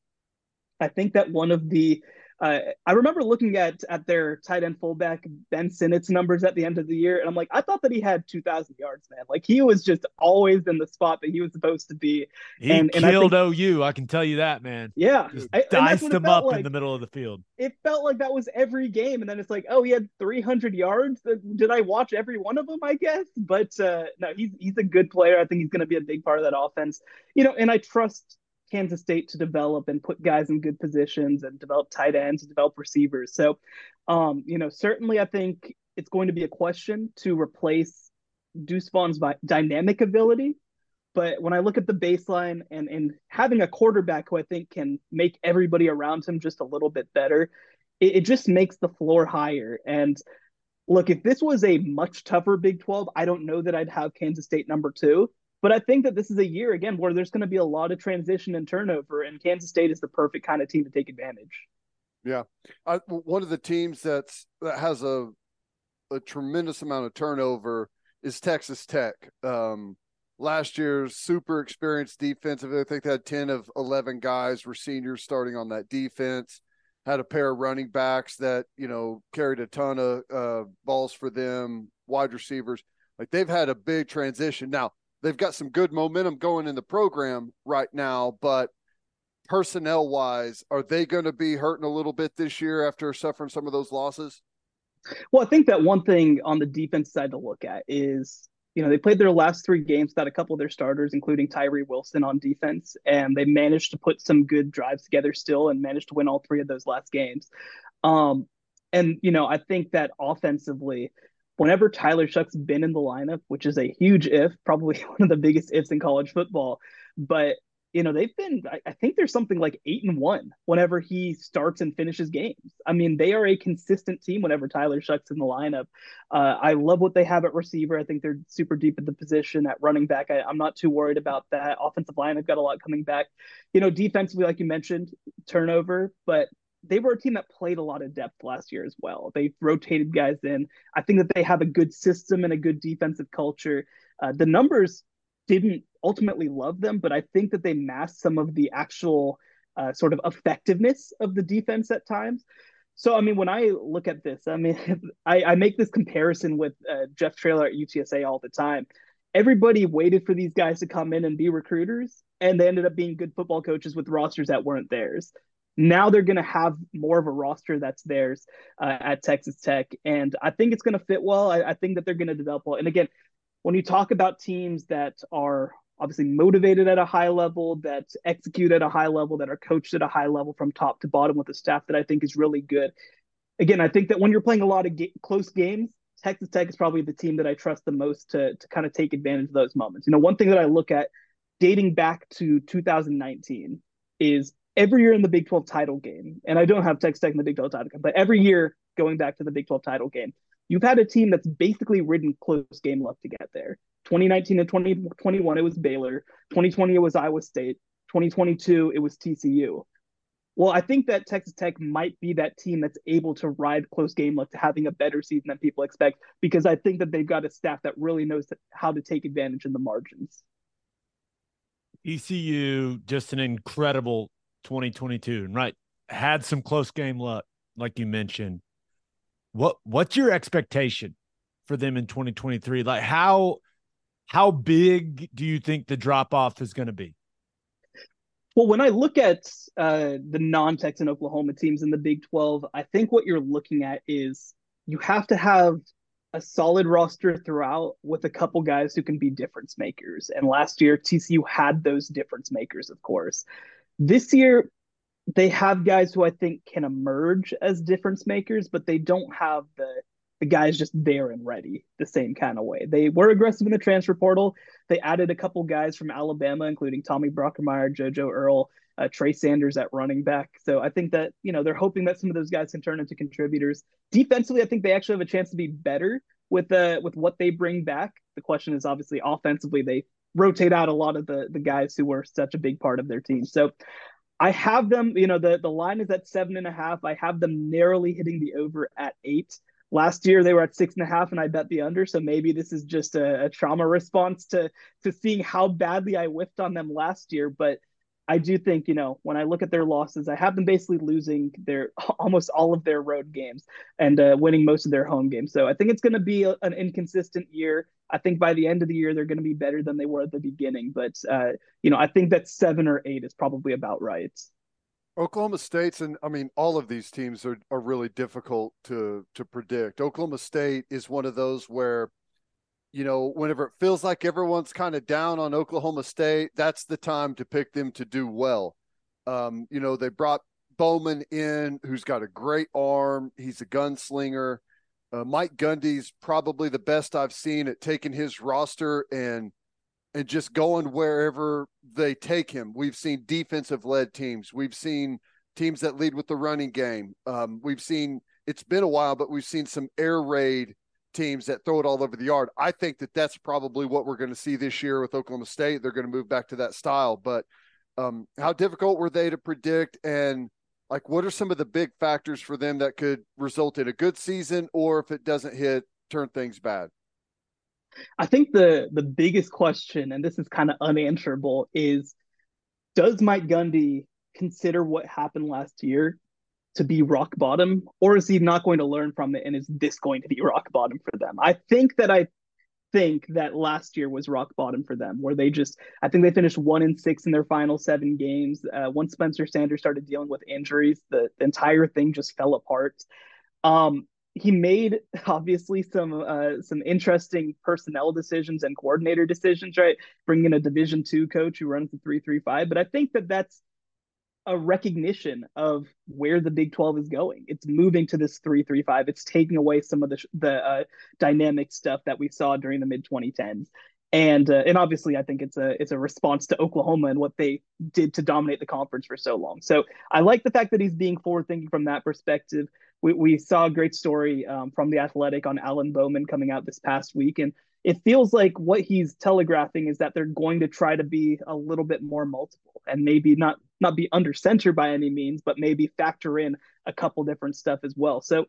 I think that one of the uh, I remember looking at at their tight end fullback Ben Sinnott's numbers at the end of the year, and I'm like, I thought that he had 2,000 yards, man. Like he was just always in the spot that he was supposed to be. He and, and killed I think, OU. I can tell you that, man. Yeah, just I, diced them up like. in the middle of the field. It felt like that was every game, and then it's like, oh, he had 300 yards. Did I watch every one of them? I guess, but uh, no, he's he's a good player. I think he's going to be a big part of that offense. You know, and I trust Kansas State to develop and put guys in good positions and develop tight ends and develop receivers. So, um, you know, certainly I think it's going to be a question to replace Deuce Vaughn's dynamic ability. But when I look at the baseline and, and having a quarterback who I think can make everybody around him just a little bit better, it, it just makes the floor higher. And look, if this was a much tougher Big 12, I don't know that I'd have Kansas State number two. But I think that this is a year again where there's going to be a lot of transition and turnover, and Kansas State is the perfect kind of team to take advantage. Yeah, I, one of the teams that's that has a a tremendous amount of turnover is Texas Tech. Um, last year's super experienced defensive. I think they had ten of eleven guys were seniors starting on that defense. Had a pair of running backs that you know carried a ton of uh, balls for them. Wide receivers, like they've had a big transition. Now they've got some good momentum going in the program right now, but personnel wise, are they going to be hurting a little bit this year after suffering some of those losses? Well, I think that one thing on the defense side to look at is, you know, they played their last three games without a couple of their starters, including Tyree Wilson on defense, and they managed to put some good drives together still and managed to win all three of those last games. Um, and, you know, I think that offensively, whenever Tyler Shough's been in the lineup, which is a huge if, probably one of the biggest ifs in college football, but you know they've been I, think there's something like eight and one whenever he starts and finishes games. I mean they are a consistent team whenever tyler Shough's in the lineup. Uh, i love what they have at receiver. I think they're super deep at the position at running back. I, i'm not too worried about that. Offensive line i've got a lot coming back. You know defensively like you mentioned turnover but they were a team that played a lot of depth last year as well. They rotated guys in. I think that they have a good system and a good defensive culture. Uh, the numbers didn't ultimately love them, but I think that they masked some of the actual uh, sort of effectiveness of the defense at times. So, I mean, when I look at this, I mean, I, I make this comparison with uh, Jeff Traylor at UTSA all the time. Everybody waited for these guys to come in and be recruiters, and they ended up being good football coaches with rosters that weren't theirs. Now they're going to have more of a roster that's theirs uh, at Texas Tech, and I think it's going to fit well. I, I think that they're going to develop well. And again, when you talk about teams that are obviously motivated at a high level, that execute at a high level, that are coached at a high level from top to bottom with a staff that I think is really good. Again, I think that when you're playing a lot of ga- close games, Texas Tech is probably the team that I trust the most to to kind of take advantage of those moments. You know, one thing that I look at dating back to 2019 is every year in the Big 12 title game, and I don't have Texas Tech in the Big 12 title game, but every year going back to the Big 12 title game, you've had a team that's basically ridden close game luck to get there. 2019 and 2021, it was Baylor. 2020, it was Iowa State. 2022, it was TCU. Well, I think that Texas Tech might be that team that's able to ride close game luck to having a better season than people expect because I think that they've got a staff that really knows how to take advantage in the margins. TCU, just an incredible 2022, and right? Had some close game luck, like you mentioned. What what's your expectation for them in 2023? Like how how big do you think the drop off is going to be? Well, when I look at uh, the non Texan Oklahoma teams in the Big 12, I think what you're looking at is you have to have a solid roster throughout with a couple guys who can be difference makers. And last year, TCU had those difference makers, of course. This year, they have guys who I think can emerge as difference makers, but they don't have the the guys just there and ready the same kind of way. They were aggressive in the transfer portal. They added a couple guys from Alabama, including Tommy Brockermeyer, JoJo Earle, uh, Trey Sanders at running back. So I think that you know they're hoping that some of those guys can turn into contributors. Defensively, I think they actually have a chance to be better with uh, with what they bring back. The question is obviously offensively they rotate out a lot of the the guys who were such a big part of their team. So I have them, you know, the the line is at seven and a half. I have them narrowly hitting the over at eight. Last year they were at six and a half, and I bet the under. So maybe this is just a, a trauma response to to seeing how badly I whiffed on them last year. But I do think, you know, when I look at their losses, I have them basically losing their almost all of their road games and uh, winning most of their home games. So I think it's going to be a, an inconsistent year. I think by the end of the year, they're going to be better than they were at the beginning. But, uh, you know, I think that seven or eight is probably about right. Oklahoma State's and I mean all of these teams are, are really difficult to to predict. Oklahoma State is one of those where you know, whenever it feels like everyone's kind of down on Oklahoma State, that's the time to pick them to do well. Um, you know, they brought Bowman in, who's got a great arm. He's a gunslinger. Uh, Mike Gundy's probably the best I've seen at taking his roster and and just going wherever they take him. We've seen defensive led teams. We've seen teams that lead with the running game. Um, we've seen it's been a while, but we've seen some air raid teams that throw it all over the yard. I think that that's probably what we're going to see this year with Oklahoma State. They're going to move back to that style. But um, how difficult were they to predict? And Like, what are some of the big factors for them that could result in a good season, or if it doesn't hit, turn things bad? I think the the biggest question, and this is kind of unanswerable, is does Mike Gundy consider what happened last year to be rock bottom, or is he not going to learn from it? And is this going to be rock bottom for them? I think that I think that last year was rock bottom for them, where they just, I think they finished one and six in their final seven games. Uh, once Spencer Sanders started dealing with injuries, the, the entire thing just fell apart. Um, he made obviously some uh, some interesting personnel decisions and coordinator decisions, right? Bringing in a Division two coach who runs the three three five, but I think that that's a recognition of where the Big 12 is going. It's moving to this 335. It's taking away some of the the uh, dynamic stuff that we saw during the mid 2010s. And uh, and obviously I think it's a it's a response to Oklahoma and what they did to dominate the conference for so long. So I like the fact that he's being forward thinking from that perspective. We we saw a great story um, from the Athletic on Alan Bowman coming out this past week and it feels like what he's telegraphing is that they're going to try to be a little bit more multiple and maybe not not be under center by any means, but maybe factor in a couple different stuff as well. So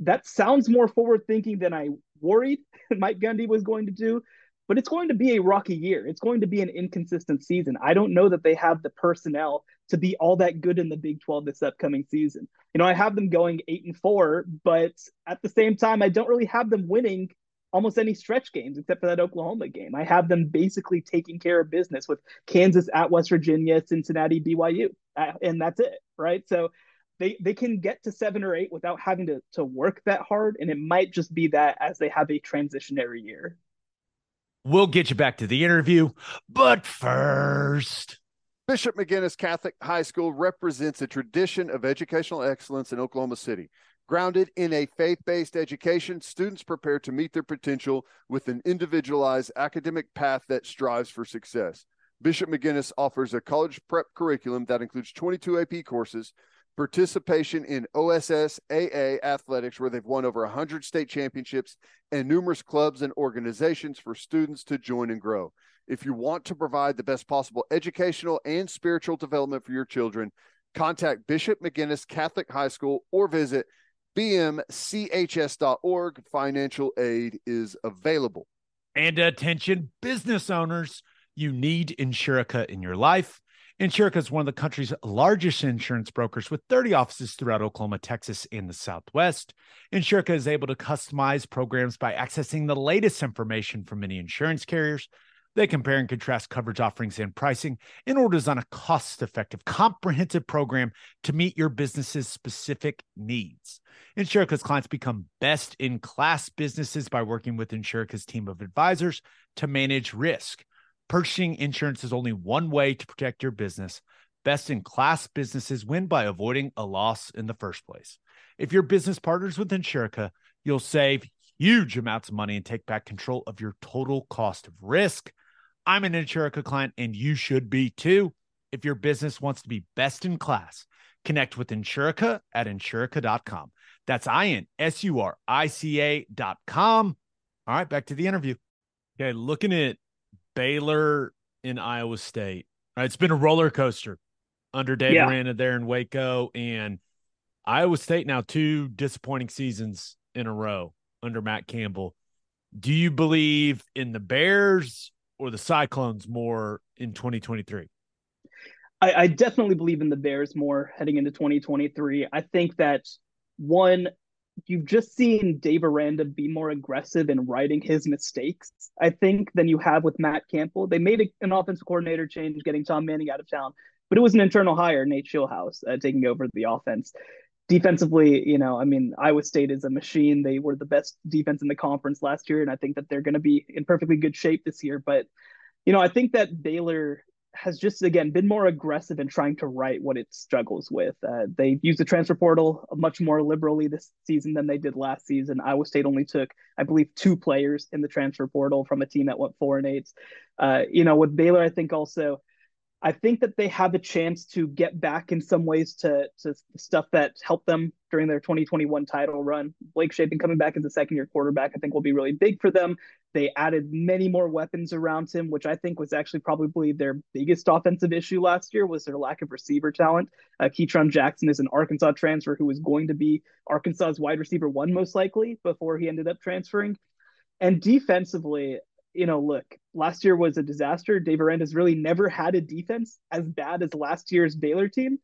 that sounds more forward thinking than I worried Mike Gundy was going to do. But it's going to be a rocky year. It's going to be an inconsistent season. I don't know that they have the personnel to be all that good in the Big 12 this upcoming season. You know, I have them going eight and four, but at the same time, I don't really have them winning almost any stretch games except for that Oklahoma game. I have them basically taking care of business with Kansas at West Virginia, Cincinnati, BYU, uh, and that's it, right? So they they can get to seven or eight without having to to work that hard, and it might just be that as they have a transitionary year. We'll get you back to the interview, but first. Bishop McGuinness Catholic High School represents a tradition of educational excellence in Oklahoma City. Grounded in a faith based education, students prepare to meet their potential with an individualized academic path that strives for success. Bishop McGuinness offers a college prep curriculum that includes 22 AP courses, participation in OSS AA athletics, where they've won over 100 state championships, and numerous clubs and organizations for students to join and grow. If you want to provide the best possible educational and spiritual development for your children, contact Bishop McGuinness Catholic High School or visit bmchs.org. Financial aid is available. And attention, business owners, you need Insurica in your life. Insurica is one of the country's largest insurance brokers with 30 offices throughout Oklahoma, Texas, and the Southwest. Insurica is able to customize programs by accessing the latest information from many insurance carriers they compare and contrast coverage offerings and pricing in order to design a cost effective, comprehensive program to meet your business's specific needs. Insurica's clients become best in class businesses by working with Insurica's team of advisors to manage risk. Purchasing insurance is only one way to protect your business. Best in class businesses win by avoiding a loss in the first place. If your business partners with Insurica, you'll save huge amounts of money and take back control of your total cost of risk. I'm an Insurica client and you should be too. If your business wants to be best in class, connect with Insurica at insurica.com. That's I N S U R I C A.com. All right, back to the interview. Okay, looking at Baylor in Iowa State. All right, it's been a roller coaster under Dave yeah. Aranda there in Waco and Iowa State now two disappointing seasons in a row under Matt Campbell. Do you believe in the Bears or the Cyclones more in 2023? I, I definitely believe in the Bears more heading into 2023. I think that one, you've just seen Dave Aranda be more aggressive in writing his mistakes, I think, than you have with Matt Campbell. They made an offensive coordinator change, getting Tom Manning out of town, but it was an internal hire, Nate Scheelhaase, uh, taking over the offense defensively, you know, I mean, Iowa State is a machine. They were the best defense in the conference last year, and I think that they're going to be in perfectly good shape this year. But, you know, I think that Baylor has just again been more aggressive in trying to right what it struggles with. Uh, they've used the transfer portal much more liberally this season than they did last season. Iowa State only took, I believe, two players in the transfer portal from a team that went four and eight. Uh, you know, with Baylor, I think also I think that they have a chance to get back in some ways to to stuff that helped them during their 2021 title run. Blake Shapen coming back as a second year quarterback, I think will be really big for them. They added many more weapons around him, which I think was actually probably their biggest offensive issue last year was their lack of receiver talent. Uh, Ketron Jackson is an Arkansas transfer who was going to be Arkansas's wide receiver one most likely before he ended up transferring. And defensively, you know, look, last year was a disaster. Dave Aranda's really never had a defense as bad as last year's Baylor team.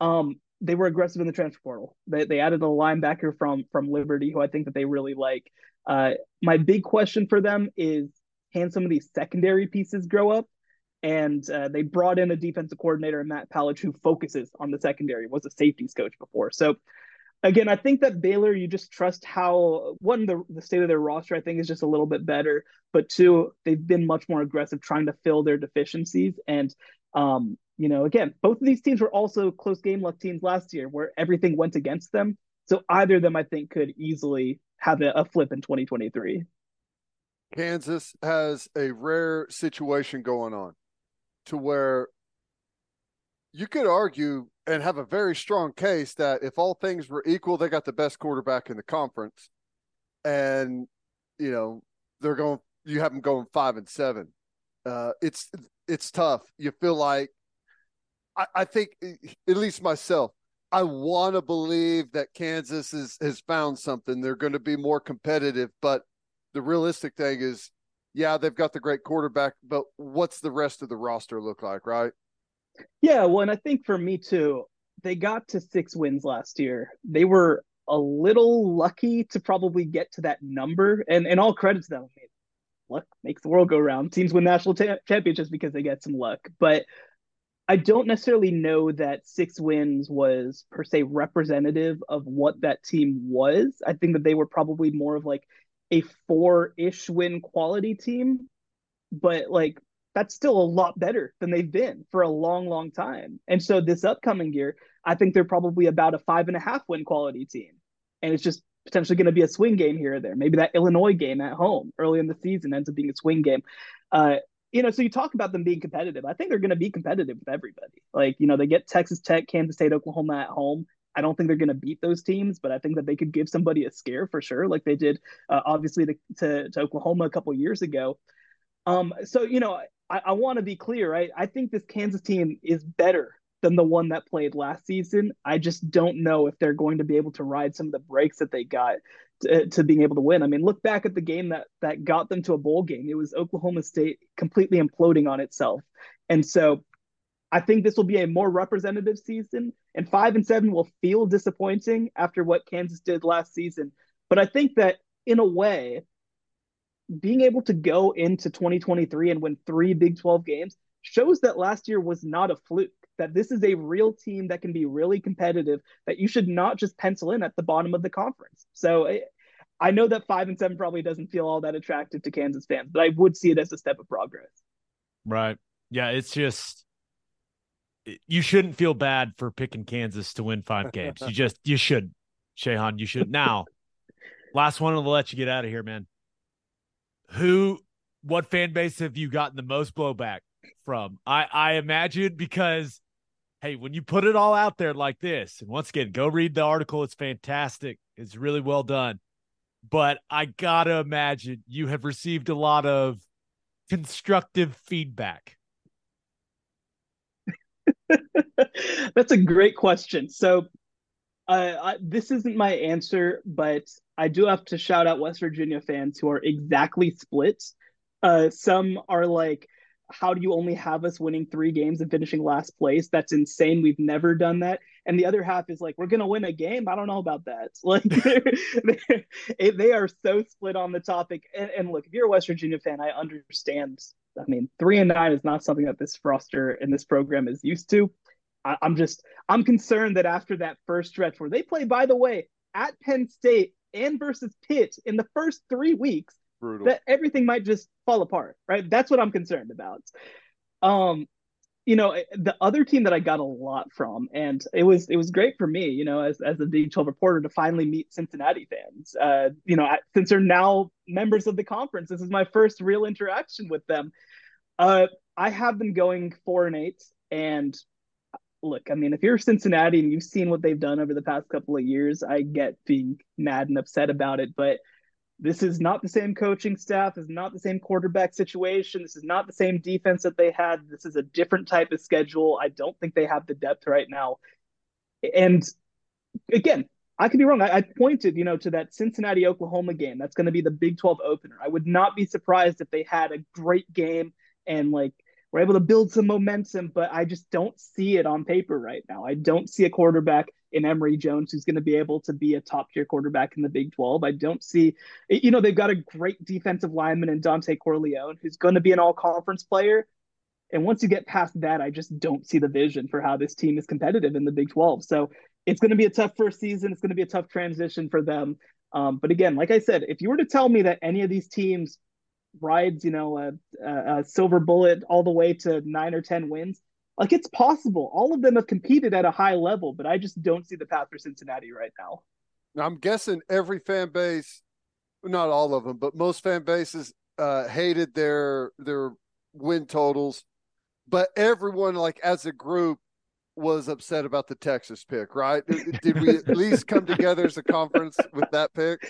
Um, they were aggressive in the transfer portal. They, they added a linebacker from from Liberty, who I think that they really like. Uh, my big question for them is, can some of these secondary pieces grow up? And uh, they brought in a defensive coordinator, Matt Powledge, who focuses on the secondary. Was a safeties coach before, so again, I think that Baylor, you just trust how one the, the state of their roster, I think, is just a little bit better. But two, they've been much more aggressive trying to fill their deficiencies. And um, you know, again, both of these teams were also close game luck teams last year, where everything went against them. So either of them, I think, could easily have a, a flip in 2023. Kansas has a rare situation going on to where you could argue and have a very strong case that if all things were equal, they got the best quarterback in the conference. And, you know, they're going, you have them going five and seven. Uh, it's, it's tough. You feel like, I, I think, at least myself, I want to believe that Kansas is, has found something. They're going to be more competitive, but the realistic thing is, yeah, they've got the great quarterback, but what's the rest of the roster look like, right? Yeah, well, and I think for me too, they got to six wins last year. They were a little lucky to probably get to that number, and and all credit to them. I mean, luck makes the world go round. Teams win national ta- championships because they get some luck, but I don't necessarily know that six wins was per se representative of what that team was. I think that they were probably more of like a four-ish win quality team, but like that's still a lot better than they've been for a long, long time. And so this upcoming year, I think they're probably about a five and a half win quality team. And it's just potentially going to be a swing game here or there. Maybe that Illinois game at home early in the season ends up being a swing game. Uh, you know, so you talk about them being competitive. I think they're going to be competitive with everybody. Like, you know, they get Texas Tech, Kansas State, Oklahoma at home. I don't think they're going to beat those teams, but I think that they could give somebody a scare for sure, like they did, uh, obviously, to, to, to Oklahoma a couple years ago. Um, so you know, I, I want to be clear, right? I think this Kansas team is better than the one that played last season. I just don't know if they're going to be able to ride some of the breaks that they got to, to, being able to win. I mean, look back at the game that that got them to a bowl game. It was Oklahoma State completely imploding on itself, and so I think this will be a more representative season. And five and seven will feel disappointing after what Kansas did last season, but I think that in a way being able to go into 2023 and win three Big 12 games shows that last year was not a fluke, that this is a real team that can be really competitive, that you should not just pencil in at the bottom of the conference. So I, I know that five and seven probably doesn't feel all that attractive to Kansas fans, but I would see it as a step of progress. Right. Yeah. It's just, you shouldn't feel bad for picking Kansas to win five games. You just, you should, Shehan, you should. Now, last one, I'll let you get out of here, man who what fan base have you gotten the most blowback from? I I imagine because hey, when you put it all out there like this, and once again, go read the article. It's fantastic. It's really well done. But I gotta imagine you have received a lot of constructive feedback. That's a great question. So, uh, I, this isn't my answer, but I do have to shout out West Virginia fans who are exactly split. Uh, some are like, how do you only have us winning three games and finishing last place? That's insane. We've never done that. And the other half is like, we're going to win a game. I don't know about that. Like, they're, they are so split on the topic. And, and, look, if you're a West Virginia fan, I understand. I mean, three and nine is not something that this roster and this program is used to. I, I'm just, I'm concerned that after that first stretch where they play, by the way, at Penn State and versus Pitt in the first three weeks, Brutal. that everything might just fall apart, right? That's what I'm concerned about. Um, you know, the other team that I got a lot from, and it was it was great for me, you know, as as a Big 12 reporter to finally meet Cincinnati fans. Uh, you know, since they're now members of the conference, this is my first real interaction with them. Uh, I have them going four and eight. And look, I mean, if you're Cincinnati and you've seen what they've done over the past couple of years, I get being mad and upset about it, but this is not the same coaching staff. Is not the same quarterback situation. This is not the same defense that they had. This is a different type of schedule. I don't think they have the depth right now. And again, I could be wrong. I, I pointed, you know, to that Cincinnati Oklahoma game. That's going to be the Big 12 opener. I would not be surprised if they had a great game and like we're able to build some momentum, but I just don't see it on paper right now. I don't see a quarterback in Emory Jones who's going to be able to be a top tier quarterback in the Big 12. I don't see, you know, they've got a great defensive lineman in Dontay Corleone who's going to be an all conference player. And once you get past that, I just don't see the vision for how this team is competitive in the Big 12. So it's going to be a tough first season. It's going to be a tough transition for them. Um, but again, like I said, if you were to tell me that any of these teams rides, you know, a, a, a silver bullet all the way to nine or 10 wins. Like it's possible. All of them have competed at a high level, but I just don't see the path for Cincinnati right now. I'm guessing every fan base, not all of them, but most fan bases uh, hated their their win totals, but everyone like as a group was upset about the Texas pick, right? Did we at least come together as a conference with that pick?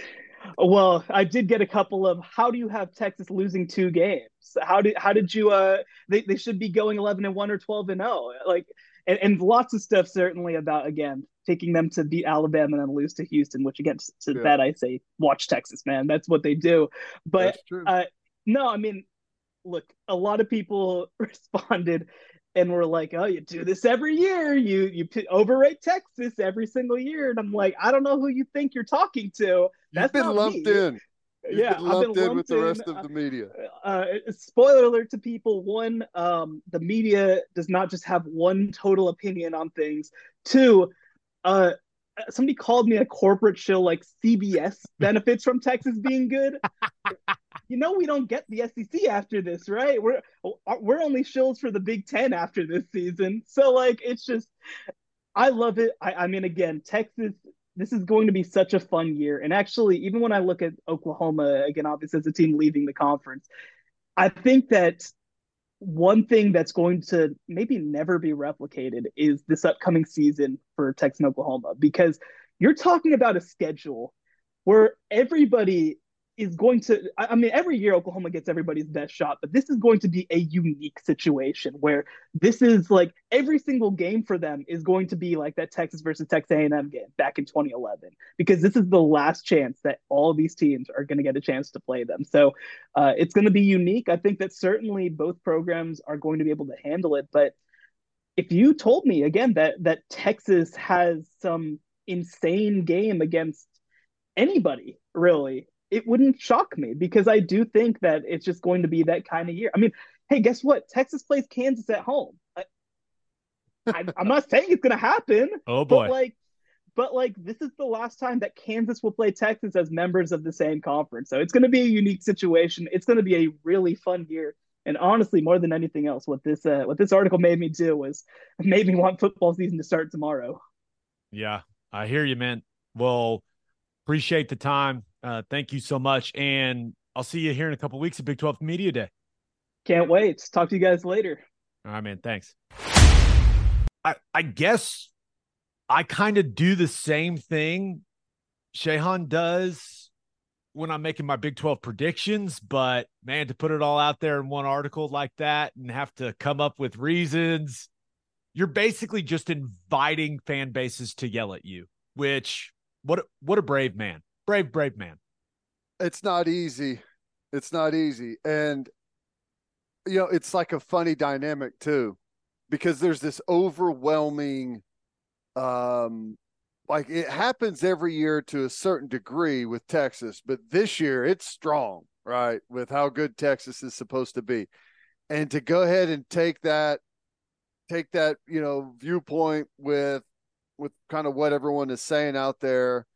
Well, I did get a couple of how do you have Texas losing two games? How did how did you uh they, they should be going 11 and 1 or 12 and 0. Like and, and lots of stuff certainly about again taking them to beat Alabama and then lose to Houston, which again to yeah. that I say watch Texas, man. That's what they do. But uh no, I mean look, a lot of people responded and we're like, oh, you do this every year. You you p- overrate Texas every single year, and I'm like, I don't know who you think you're talking to. That's You've been lumped me. in. You've yeah, been lumped, I've been in lumped with the in. rest of the media. Uh, spoiler alert to people: one, um, the media does not just have one total opinion on things. Two, uh, somebody called me a corporate show like CBS benefits from Texas being good. You know we don't get the SEC after this, right? We're uh, we're only shills for the Big Ten after this season. So like it's just I love it. I, I mean again, Texas this is going to be such a fun year. And actually, even when I look at Oklahoma, again, obviously as a team leaving the conference, I think that one thing that's going to maybe never be replicated is this upcoming season for Texas and Oklahoma because you're talking about a schedule where everybody is going to I mean every year Oklahoma gets everybody's best shot but this is going to be a unique situation where this is like every single game for them is going to be like that Texas versus Texas A&M game back in 2011 because this is the last chance that all these teams are going to get a chance to play them. So uh, it's going to be unique. I think that certainly both programs are going to be able to handle it but if you told me again that that Texas has some insane game against anybody really it wouldn't shock me because I do think that it's just going to be that kind of year. I mean, hey, guess what? Texas plays Kansas at home. I, am not saying it's going to happen. Oh boy! But like, but like, this is the last time that Kansas will play Texas as members of the same conference. So it's going to be a unique situation. It's going to be a really fun year. And honestly, more than anything else, what this uh, what this article made me do was made me want football season to start tomorrow. Yeah, I hear you, man. Well, appreciate the time. Uh, thank you so much. And I'll see you here in a couple weeks at Big 12 Media Day. Can't wait. Talk to you guys later. All right, man. Thanks. I, I guess I kind of do the same thing Shehan does when I'm making my Big 12 predictions, but man, to put it all out there in one article like that and have to come up with reasons, you're basically just inviting fan bases to yell at you, which what what a brave man brave, brave man. It's not easy. It's not easy. And, you know, it's like a funny dynamic too, because there's this overwhelming, um, like it happens every year to a certain degree with Texas, but this year it's strong, right? With how good Texas is supposed to be. And to go ahead and take that, take that, you know, viewpoint with, with kind of what everyone is saying out there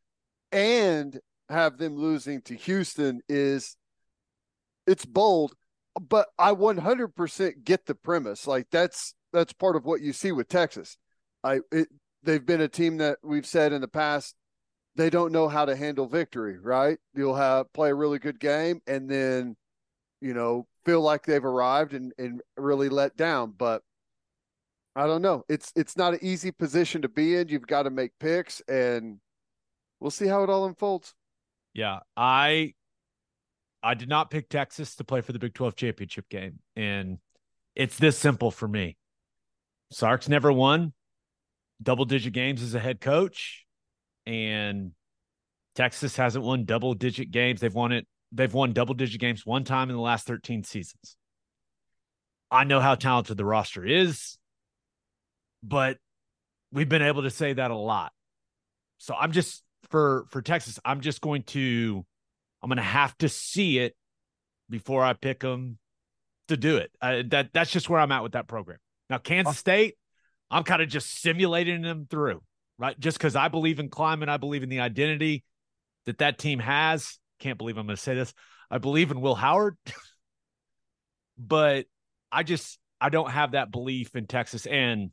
and have them losing to Houston is it's bold, but I 100% get the premise. Like that's that's part of what you see with Texas. I it, they've been a team that we've said in the past they don't know how to handle victory, right? You'll have play a really good game and then you know feel like they've arrived and and really let down, but I don't know. It's it's not an easy position to be in. You've got to make picks, and we'll see how it all unfolds. Yeah, I I did not pick Texas to play for the Big 12 championship game. And it's this simple for me. Sark's never won double digit games as a head coach. And Texas hasn't won double digit games. They've won it, they've won double digit games one time in the last 13 seasons. I know how talented the roster is, but we've been able to say that a lot. So I'm just for for Texas, I'm just going to I'm going to have to see it before I pick them to do it. Uh, that that's just where I'm at with that program. Now Kansas State, I'm kind of just simulating them through, right? Just because I believe in Klieman, I believe in the identity that that team has. Can't believe I'm going to say this. I believe in Will Howard, but I just I don't have that belief in Texas, and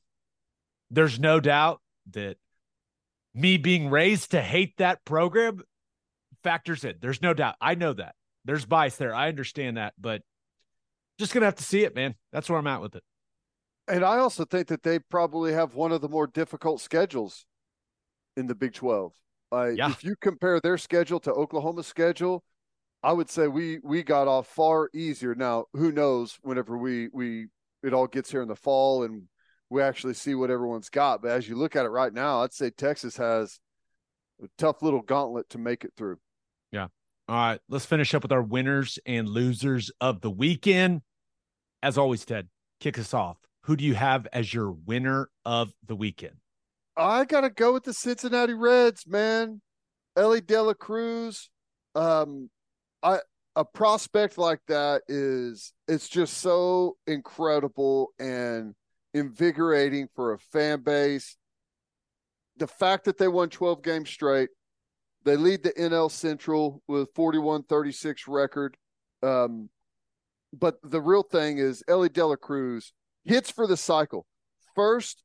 there's no doubt that me being raised to hate that program factors in. There's no doubt. I know that. There's bias there. I understand that, but just gonna have to see it, man. That's where I'm at with it. And I also think that they probably have one of the more difficult schedules in the Big 12. Uh, Yeah. If you compare their schedule to Oklahoma's schedule, I would say we we got off far easier. Now, who knows? Whenever we we it all gets here in the fall and we actually see what everyone's got. But as you look at it right now, I'd say Texas has a tough little gauntlet to make it through. Yeah. All right, let's finish up with our winners and losers of the weekend. As always, Ted, kick us off. Who do you have as your winner of the weekend? I gotta go with the Cincinnati Reds, man. Elly De La Cruz. Um, I a prospect like that is it's just so incredible and invigorating for a fan base. The fact that they won 12 games straight, they lead the NL Central with 41-36 record. Um, but the real thing is Elly De La Cruz hits for the cycle. First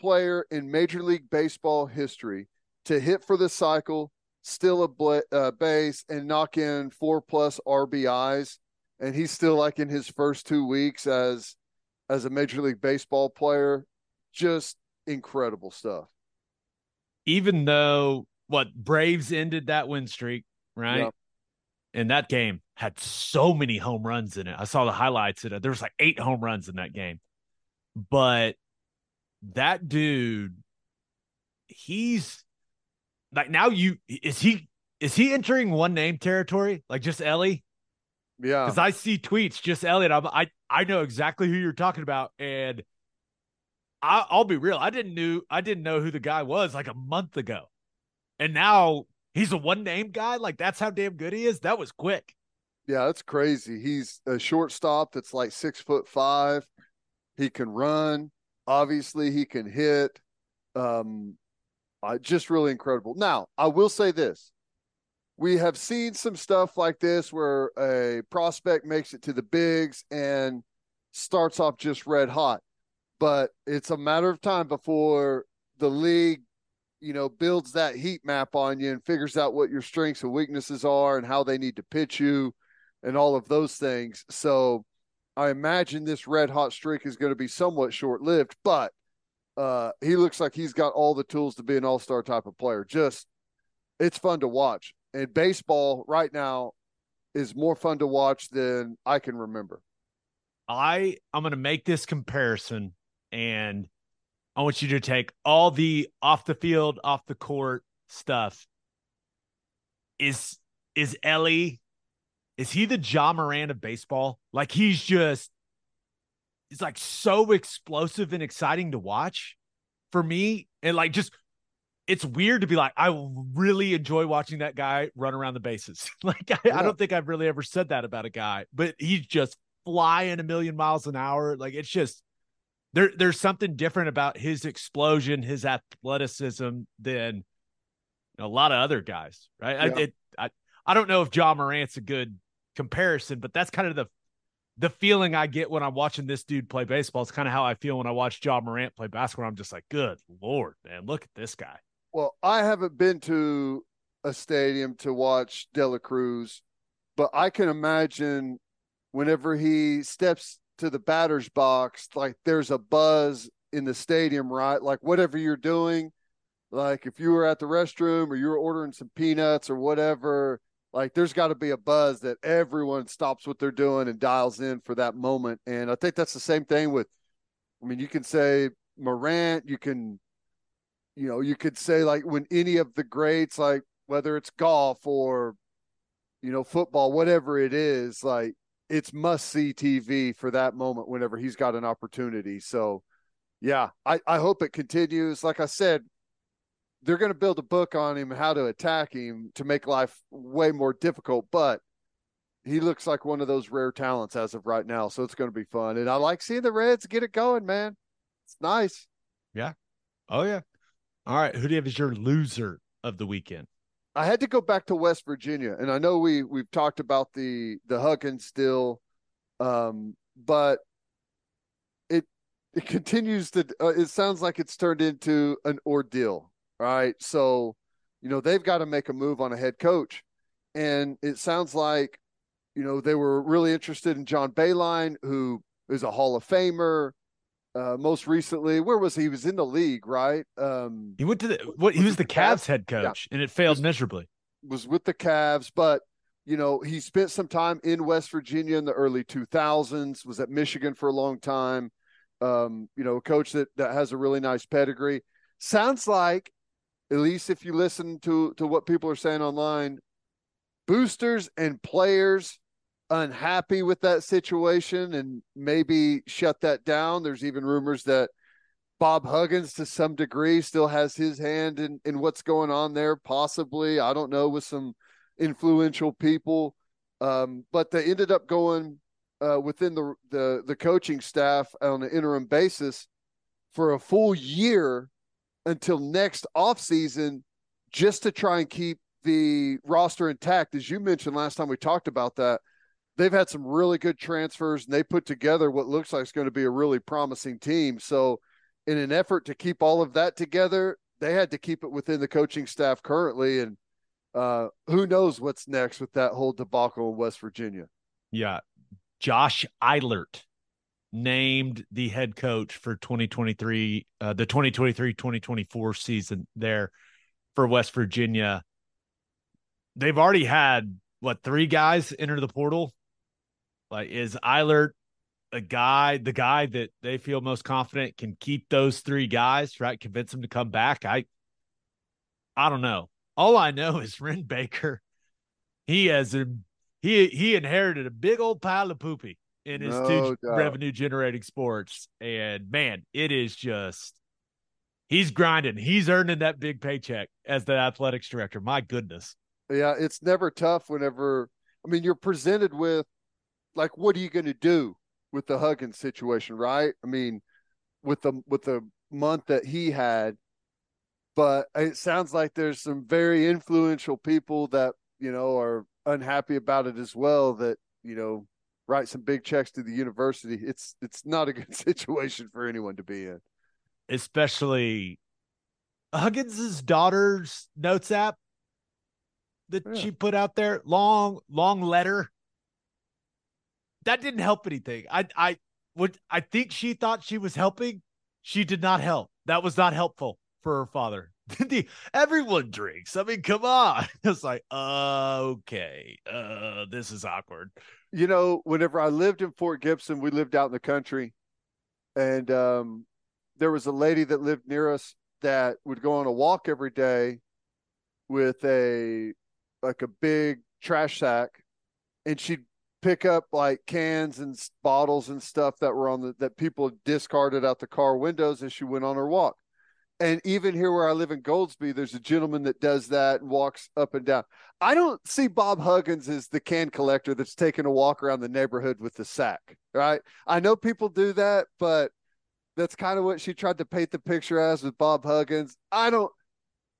player in Major League Baseball history to hit for the cycle, steal a uh, base, and knock in four plus RBIs. And he's still like in his first two weeks as as a Major League Baseball player. Just incredible stuff. Even though what Braves ended that win streak, right? Yeah. And that game had so many home runs in it. I saw the highlights in it. There was like eight home runs in that game. But that dude, he's like now you is he is he entering one name territory? Like just Elly? Yeah. Because I see tweets, just Elliot. I'm, I I know exactly who you're talking about, and I, I'll be real. I didn't knew I didn't know who the guy was like a month ago, and now he's a one name guy. Like that's how damn good he is. That was quick. Yeah, that's crazy. He's a shortstop that's like six foot five. He can run. Obviously, he can hit. Um, uh, just really incredible. Now, I will say this: we have seen some stuff like this where a prospect makes it to the bigs and starts off just red hot, but it's a matter of time before the league, you know, builds that heat map on you and figures out what your strengths and weaknesses are and how they need to pitch you and all of those things. So I imagine this red hot streak is going to be somewhat short lived, but uh, he looks like he's got all the tools to be an all star type of player. Just it's fun to watch. And baseball right now is more fun to watch than I can remember. I I'm gonna make this comparison, and I want you to take all the off the field, off the court stuff. Is is Elly? Is he the Ja Morant of baseball? Like he's just he's like so explosive and exciting to watch for me. And like just it's weird to be like, I really enjoy watching that guy run around the bases. like I, Yeah. I don't think I've really ever said that about a guy, but he's just flying a million miles an hour. Like it's just there there's something different about his explosion, his athleticism than a lot of other guys, right? I, it, I I don't know if Ja Morant's a good comparison, but that's kind of the the feeling I get when I'm watching this dude play baseball. It's kind of how I feel when I watch Ja Morant play basketball. I'm just like, good lord, man, look at this guy. Well, I haven't been to a stadium to watch De La Cruz, but I can imagine whenever he steps to the batter's box, like there's a buzz in the stadium, right? Like whatever you're doing, like if you were at the restroom or you were ordering some peanuts or whatever, like there's got to be a buzz that everyone stops what they're doing and dials in for that moment. And I think that's the same thing with, I mean, you can say Morant, you can, you know, you could say like when any of the greats, like whether it's golf or, you know, football, whatever it is, like it's must see TV for that moment whenever he's got an opportunity. So, yeah, I, I hope it continues. Like I said, they're going to build a book on him how to attack him to make life way more difficult, but he looks like one of those rare talents as of right now. So it's going to be fun. And I like seeing the Reds get it going, man. It's nice. Yeah. Oh, yeah. All right. Who do you have as your loser of the weekend? I had to go back to West Virginia, and I know we we've talked about the the Huggins still, um, but it it continues to. Uh, it sounds like it's turned into an ordeal, right? So, you know, they've got to make a move on a head coach, and it sounds like, you know, they were really interested in John Beilein, who is a Hall of Famer. Uh, most recently, where was he? He was in the league, right? Um, He went to the what? He Was the Cavs? Cavs head coach, and it failed Was- miserably. was with the Cavs, but you know, he spent some time in West Virginia in the early 2000s, was at Michigan for a long time. Um, you know, a coach that, that has a really nice pedigree. Sounds like, at least if you listen to, to what people are saying online, boosters and players unhappy with that situation and maybe shut that down. There's even rumors that Bob Huggins, to some degree, still has his hand in, in what's going on there, possibly. I don't know, with some influential people. Um, but they ended up going uh, within the, the the coaching staff on an interim basis for a full year until next offseason just to try and keep the roster intact. As you mentioned last time we talked about that, they've had some really good transfers and they put together what looks like it's going to be a really promising team. So, in an effort to keep all of that together, they had to keep it within the coaching staff currently. And uh, who knows what's next with that whole debacle in West Virginia. Yeah. Josh Eilert named the head coach for 2023, uh, the 2023 2024 season there for West Virginia. They've already had what three guys enter the portal? Like, is Eilert a guy, the guy that they feel most confident can keep those three guys, right? Convince them to come back? I, I don't know. All I know is Wren Baker. He has a he he inherited a big old pile of poopy in his No two doubt. revenue generating sports, and man, it is just he's grinding. He's earning that big paycheck as the athletics director. My goodness. Yeah, it's never tough whenever I mean you're presented with like what are you going to do with the Huggins situation, right? I mean, with the with the month that he had, but it sounds like there's some very influential people that, you know, are unhappy about it as well that, you know, write some big checks to the university. It's it's not a good situation for anyone to be in. especially Huggins's daughter's notes app that Yeah. she put out there, long, long letter. That didn't help anything. I I would I think she thought she was helping. She did not help. That was not helpful for her father. the, everyone drinks. I mean, come on. It's like, uh, okay. Uh, this is awkward. you know, whenever I lived in Fort Gibson, we lived out in the country, and um, there was a lady that lived near us that would go on a walk every day with a like a big trash sack, and she'd pick up like cans and bottles and stuff that were on the that people discarded out the car windows as she went on her walk. And even here where I live in Goldsby, there's a gentleman that does that and walks up and down. I don't see Bob Huggins as the can collector that's taking a walk around the neighborhood with the sack, right? I know people do that, but that's kind of what she tried to paint the picture as with Bob Huggins. I don't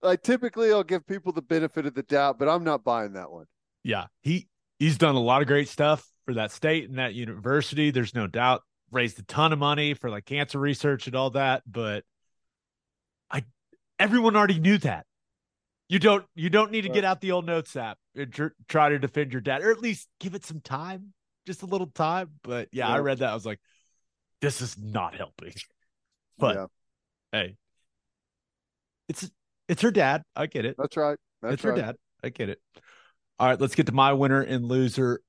like typically I'll give people the benefit of the doubt, but I'm not buying that one. Yeah, he he's done a lot of great stuff for that state and that university. There's no doubt. Raised a ton of money for like cancer research and all that, but I everyone already knew that. You don't you don't need to get out the old notes app and tr- try to defend your dad, or at least give it some time, just a little time. But yeah, I read that. I was like, this is not helping. But Yeah. hey, it's it's her dad. I get it. That's right. That's it's right. her dad. I get it. All right, let's get to my winner and loser.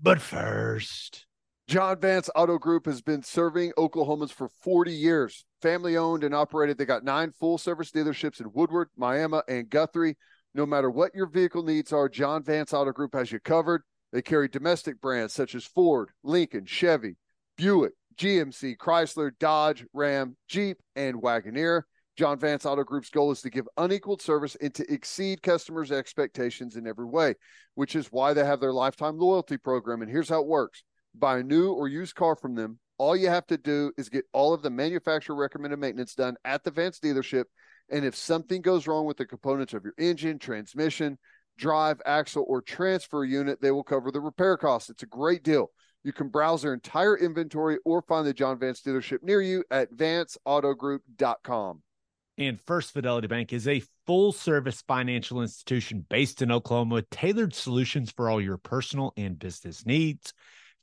But first, John Vance Auto Group has been serving Oklahomans for 40 years. Family owned and operated. They got nine full service dealerships in Woodward, Miami, and Guthrie. No matter what your vehicle needs are, John Vance Auto Group has you covered. They carry domestic brands such as Ford, Lincoln, Chevy, Buick, GMC, Chrysler, Dodge, Ram, Jeep, and Wagoneer. John Vance Auto Group's goal is to give unequaled service and to exceed customers' expectations in every way, which is why they have their lifetime loyalty program. And here's how it works buy a new or used car from them. All you have to do is get all of the manufacturer recommended maintenance done at the Vance dealership. And if something goes wrong with the components of your engine, transmission, drive, axle, or transfer unit, they will cover the repair costs. It's a great deal. You can browse their entire inventory or find the John Vance dealership near you at vanceautogroup.com. and First Fidelity Bank is a full service financial institution based in Oklahoma with tailored solutions for all your personal and business needs.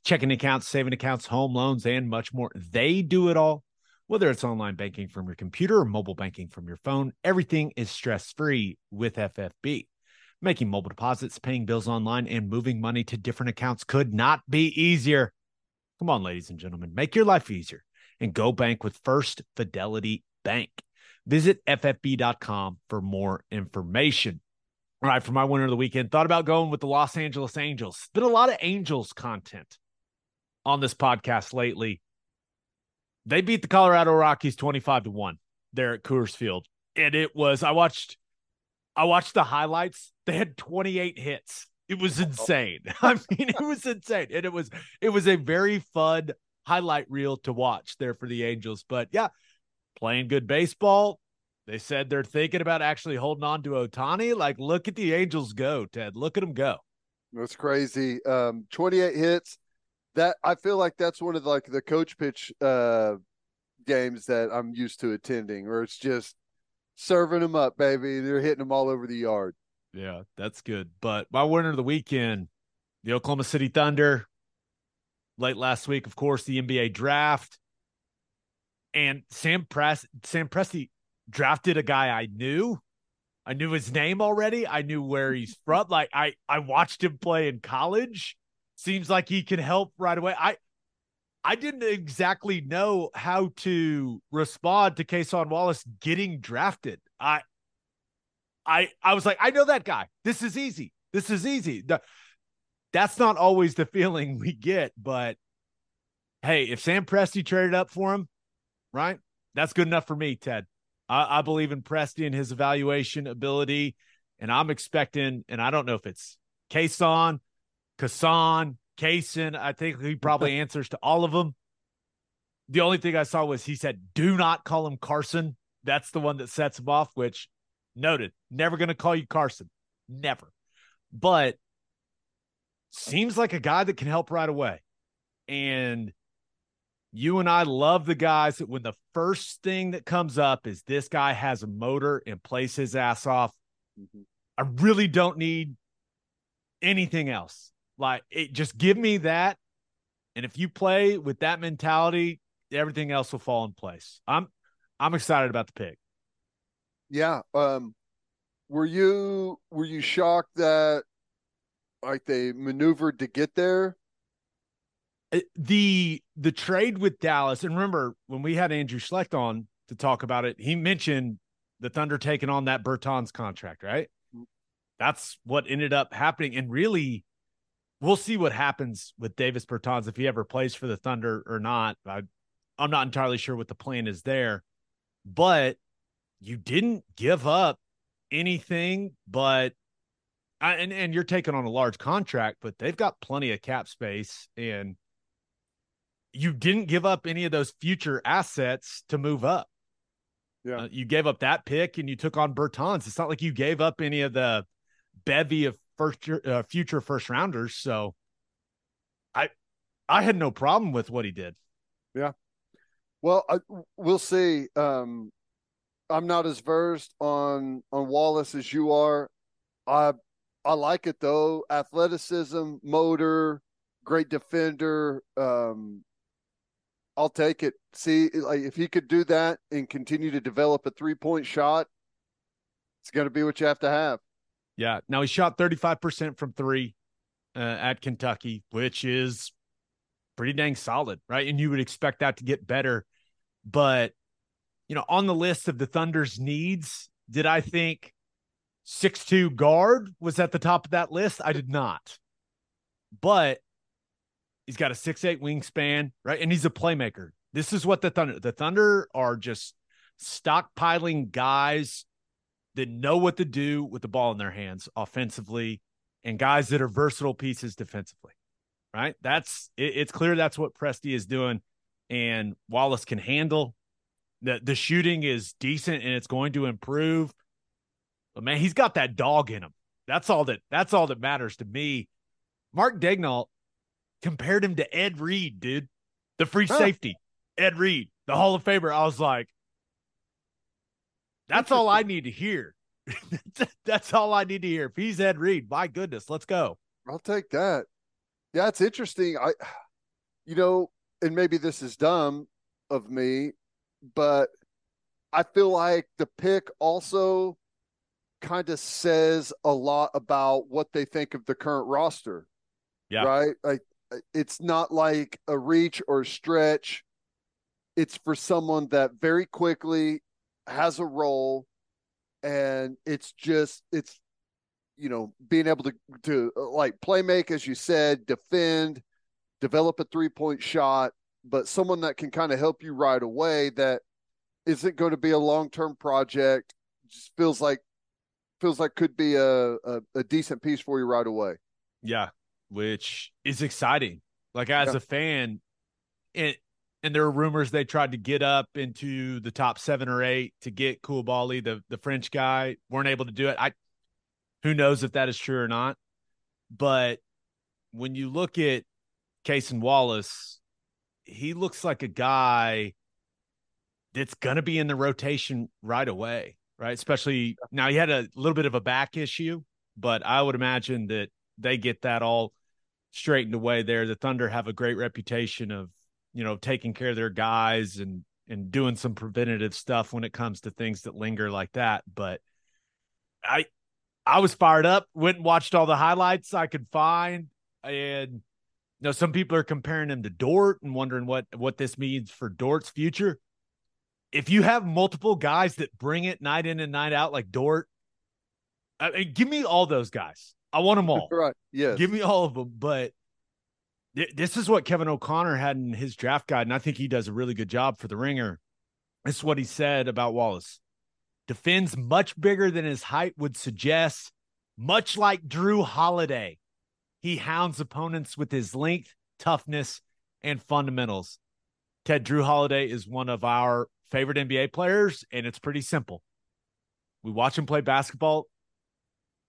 Checking accounts, saving accounts, home loans, and much more. They do it all. Whether it's online banking from your computer or mobile banking from your phone, everything is stress free with FFB. Making mobile deposits, paying bills online, and moving money to different accounts could not be easier. Come on, ladies and gentlemen, make your life easier and go bank with First Fidelity Bank. Visit ffb.com for more information. All right, for my winner of the weekend, thought about going with the Los Angeles Angels. Been a lot of Angels content on this podcast lately. They beat the Colorado Rockies 25 to 1 there at Coors Field. And it was I watched I watched the highlights. They had 28 hits. It was oh. insane. I mean, it was insane. And it was it was a very fun highlight reel to watch there for the Angels. But yeah, playing good baseball. They said they're thinking about actually holding on to Ohtani. Like, look at the Angels go, Ted. Look at them go. That's crazy. Um, 28 hits. That I feel like that's one of the, like the coach pitch uh, games that I'm used to attending, where it's just serving them up, baby. They're hitting them all over the yard. Yeah, that's good. But my winner of the weekend, the Oklahoma City Thunder. Late last week, of course, the NBA draft. And Sam Press Sam Presti drafted a guy I knew. I knew his name already. I knew where he's from. Like I I watched him play in college. Seems like he can help right away. I I didn't exactly know how to respond to Cason Wallace getting drafted. I I I was like, I know that guy. This is easy. This is easy. The, that's not always the feeling we get, but hey, if Sam Presti traded up for him, right? That's good enough for me, Ted. I, I believe in Presti and his evaluation ability, and I'm expecting, and I don't know if it's Kason, Kasan, Kason. I think he probably answers to all of them. The only thing I saw was he said, "Do not call him Carson." That's the one that sets him off. Which noted, never going to call you Carson, never. But seems like a guy that can help right away. And you and I love the guys that when the first thing that comes up is this guy has a motor and plays his ass off. I really don't need anything else. Like it just give me that. And if you play with that mentality, everything else will fall in place. I'm I'm excited about the pick. Yeah. Um, were you were you shocked that like they maneuvered to get there? Uh, the the trade with Dallas, and remember when we had Andrew Schlecht on to talk about it, he mentioned the Thunder taking on that Bertans contract, right? That's what ended up happening. And really, we'll see what happens with Davis Bertans if he ever plays for the Thunder or not. I, I'm not entirely sure what the plan is there, but you didn't give up anything but I, and and you're taking on a large contract, but they've got plenty of cap space, and you didn't give up any of those future assets to move up. Yeah. Uh, you gave up that pick, and you took on Bertans. It's not like you gave up any of the bevy of first year, uh, future first rounders. So, I I had no problem with what he did. Yeah. Well, I, we'll see. Um, I'm not as versed on on Wallace as you are. I I like it though. Athleticism, motor, great defender. Um, I'll take it. See, like if he could do that and continue to develop a three point shot, it's going to be what you have to have. Yeah. Now he shot 35% from three uh, at Kentucky, which is pretty dang solid, right? And you would expect that to get better. But, you know, on the list of the Thunder's needs, did I think six-two guard was at the top of that list? I did not. But he's got a six-eight wingspan, right? And he's a playmaker. This is what the Thunder, the Thunder are just stockpiling guys that know what to do with the ball in their hands offensively and guys that are versatile pieces defensively. Right? That's it, it's clear that's what Presti is doing and Wallace can handle. The the shooting is decent and it's going to improve. But man, he's got that dog in him. That's all that that's all that matters to me. Mark Daigneault compared him to Ed Reed, dude. The free Huh. safety. Ed Reed, the Hall of Famer. I was like, that's all I need to hear. that's all I need to hear. If he's Ed Reed, my goodness, let's go. I'll take that. Yeah, it's interesting. I, you know, and maybe this is dumb of me, but I feel like the pick also kind of says a lot about what they think of the current roster. Yeah. Right. Like it's not like a reach or a stretch. It's for someone that very quickly has a role and it's just it's you know being able to to like play make as you said defend develop a three point shot but someone that can kind of help you right away that isn't going to be a long term project just feels like feels like could be a, a, a decent piece for you right away Yeah, which is exciting. Like as Yeah. a fan, it and there are rumors they tried to get up into the top seven or eight to get Coulibaly, the the French guy, weren't able to do it. I who knows if that is true or not. But when you look at Cason Wallace, he looks like a guy that's gonna be in the rotation right away, right? Especially now he had a little bit of a back issue, but I would imagine that they get that all straightened away there. The Thunder have a great reputation of, you know, taking care of their guys and and doing some preventative stuff when it comes to things that linger like that. But I I was fired up, went and watched all the highlights I could find. And you know, some people are comparing him to Dort and wondering what what this means for Dort's future. If you have multiple guys that bring it night in and night out like Dort, I mean, give me all those guys. I want them all. right yes Give me all of them. But th- this is what Kevin O'Connor had in his draft guide, and I think he does a really good job for the ringer. This is what he said about Wallace. Defends much bigger than his height would suggest, much like Jrue Holiday. He hounds opponents with his length, toughness, and fundamentals. Ted Jrue Holiday is one of our favorite NBA players, and it's pretty simple. We watch him play basketball,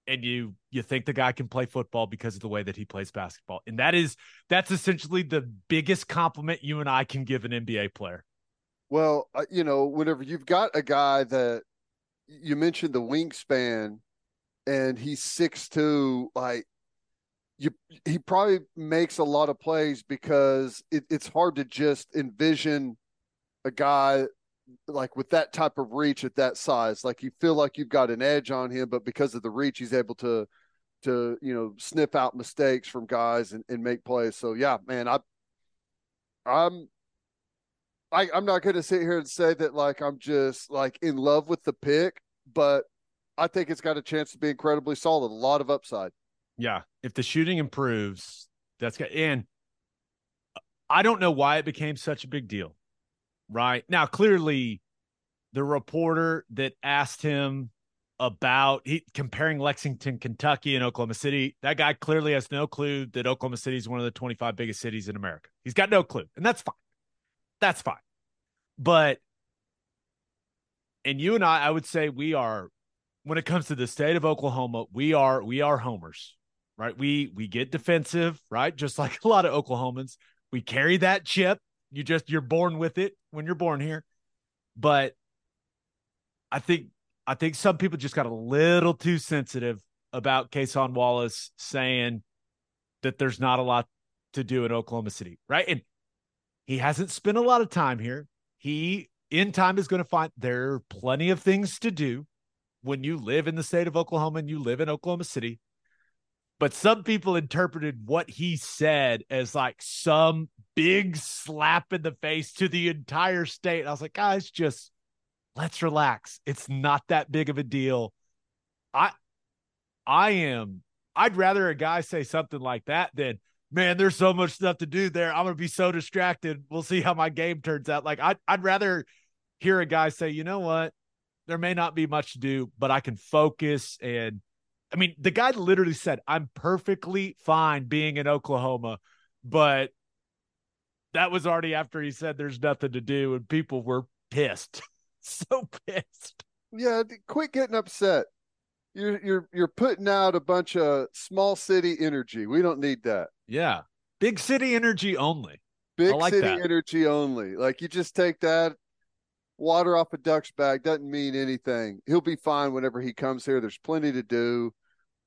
and you you think the guy can play football because of the way that he plays basketball. And that is that's essentially the biggest compliment you and I can give an NBA player. Well, uh, you know, whenever you've got a guy that you mentioned the wingspan and he's six two, like you he probably makes a lot of plays because it, it's hard to just envision a guy like with that type of reach at that size. Like you feel like you've got an edge on him, but because of the reach, he's able to to you know sniff out mistakes from guys and, and make plays. So yeah, man, I I'm I, I'm not to sit here and say that like I'm just like in love with the pick, but I think it's got a chance to be incredibly solid. A lot of upside. Yeah, if the shooting improves, that's good. And I don't know why it became such a big deal. Right now, clearly, the reporter that asked him about he comparing Lexington, Kentucky, and Oklahoma City, that guy clearly has no clue that Oklahoma City is one of the 25 biggest cities in America. He's got no clue, and that's fine. That's fine. But, and you and I, I would say we are, when it comes to the state of Oklahoma, we are we are homers, right? We we get defensive, right? Just like a lot of Oklahomans, we carry that chip. You just you're born with it when you're born here. But I think I think some people just got a little too sensitive about Cason Wallace saying that there's not a lot to do in Oklahoma City, right? And He hasn't spent a lot of time here. He in time is going to find there are plenty of things to do when you live in the state of Oklahoma and you live in Oklahoma City. But some people interpreted what he said as like some big slap in the face to the entire state. I was like, guys, just let's relax. It's not that big of a deal. I I am I'd rather a guy say something like that than man, there's so much stuff to do there. I'm gonna be so distracted. We'll see how my game turns out. Like I'd I'd rather hear a guy say, you know what, there may not be much to do, but I can focus and I mean, the guy literally said, I'm perfectly fine being in Oklahoma, but that was already after he said there's nothing to do, and people were pissed. so pissed. Yeah, quit getting upset. You're you're you're putting out a bunch of small city energy. We don't need that. Yeah. Big city energy only. Big like city that. energy only. Like you just take that water off a duck's back doesn't mean anything. He'll be fine whenever he comes here. There's plenty to do.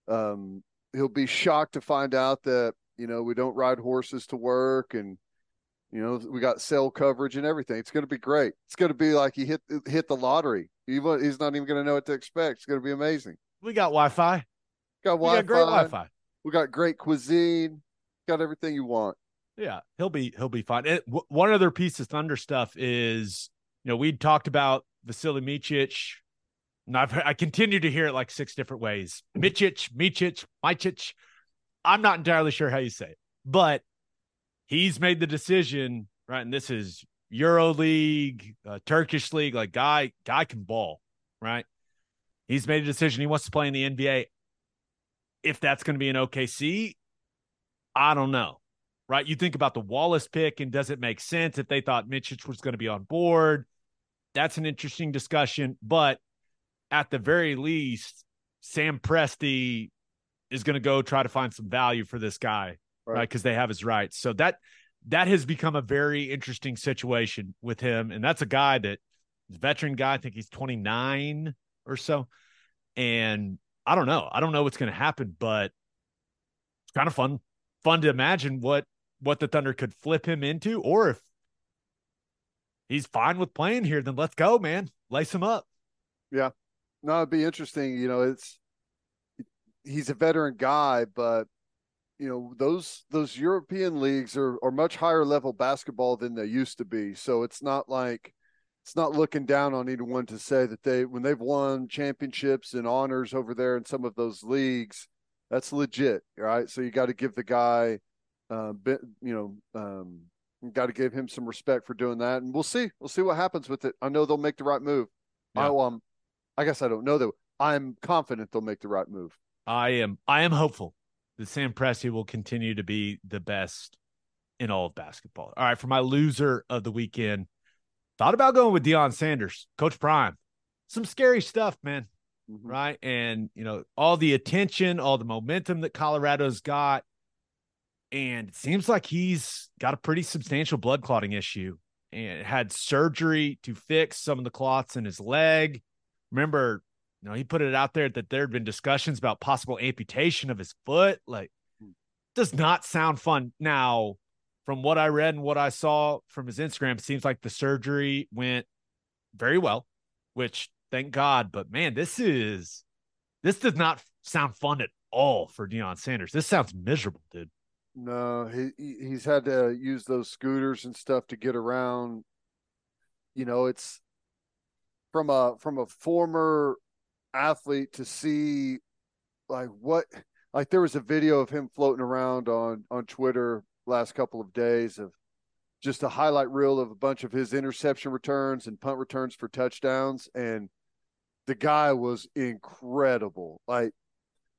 Um, he'll be shocked to find out that you know we don't ride horses to work and you know we got cell coverage and everything. It's going to be great. It's going to be like he hit hit the lottery. He, he's not even going to know what to expect. It's going to be amazing. We got Wi Fi. Got We Wi-Fi. got great Wi Fi. We got great cuisine. Got everything you want. Yeah, he'll be he'll be fine. It, w- one other piece of Thunder stuff is, you know, we'd talked about Vasily Micic. And I've I continue to hear it like six different ways. Micic, Micic, Micic. I'm not entirely sure how you say it, but he's made the decision, right? And this is Euro League, uh, Turkish League. Like guy, guy can ball, right? He's made a decision. He wants to play in the NBA. If that's going to be an OKC, I don't know right? You think about the Wallace pick and does it make sense if they thought Micic was going to be on board? That's an interesting discussion. But at the very least, Sam Presti is going to go try to find some value for this guy, right? Because they have his rights. So that that has become a very interesting situation with him. And that's a guy that is a veteran guy. I think he's 29 or so. And I don't know. I don't know what's going to happen, but it's kind of fun fun to imagine what what the Thunder could flip him into, or if he's fine with playing here, then let's go, man. Lace him up. Yeah. No, it'd be interesting. You know, it's he's a veteran guy, but you know those those European leagues are are much higher level basketball than they used to be. So it's not like it's not looking down on anyone to say that they when they've won championships and honors over there in some of those leagues, that's legit, right? So you got to give the guy, uh, bit, you know, um, got to give him some respect for doing that, and we'll see. We'll see what happens with it. I know they'll make the right move. Yeah. I um, I guess I don't know though. I'm confident they'll make the right move. I am I am hopeful that Sam Presti will continue to be the best in all of basketball. All right, for my loser of the weekend, thought about going with Deion Sanders, Coach Prime. Some scary stuff, man. Mhm. right? And you know, all the attention, all the momentum that Colorado's got. And it seems like he's got a pretty substantial blood clotting issue and had surgery to fix some of the clots in his leg. Remember, you know, he put it out there that there had been discussions about possible amputation of his foot. Like, does not sound fun. Now, from what I read and what I saw from his Instagram, it seems like the surgery went very well, which thank God. But man, this is this does not sound fun at all for Deion Sanders. This sounds miserable, dude. No, he he- he's had to use those scooters and stuff to get around. You know, it's from a from a former athlete to see like what like there was a video of him floating around on on Twitter last couple of days of just a highlight reel of a bunch of his interception returns and punt returns for touchdowns and the guy was incredible. Like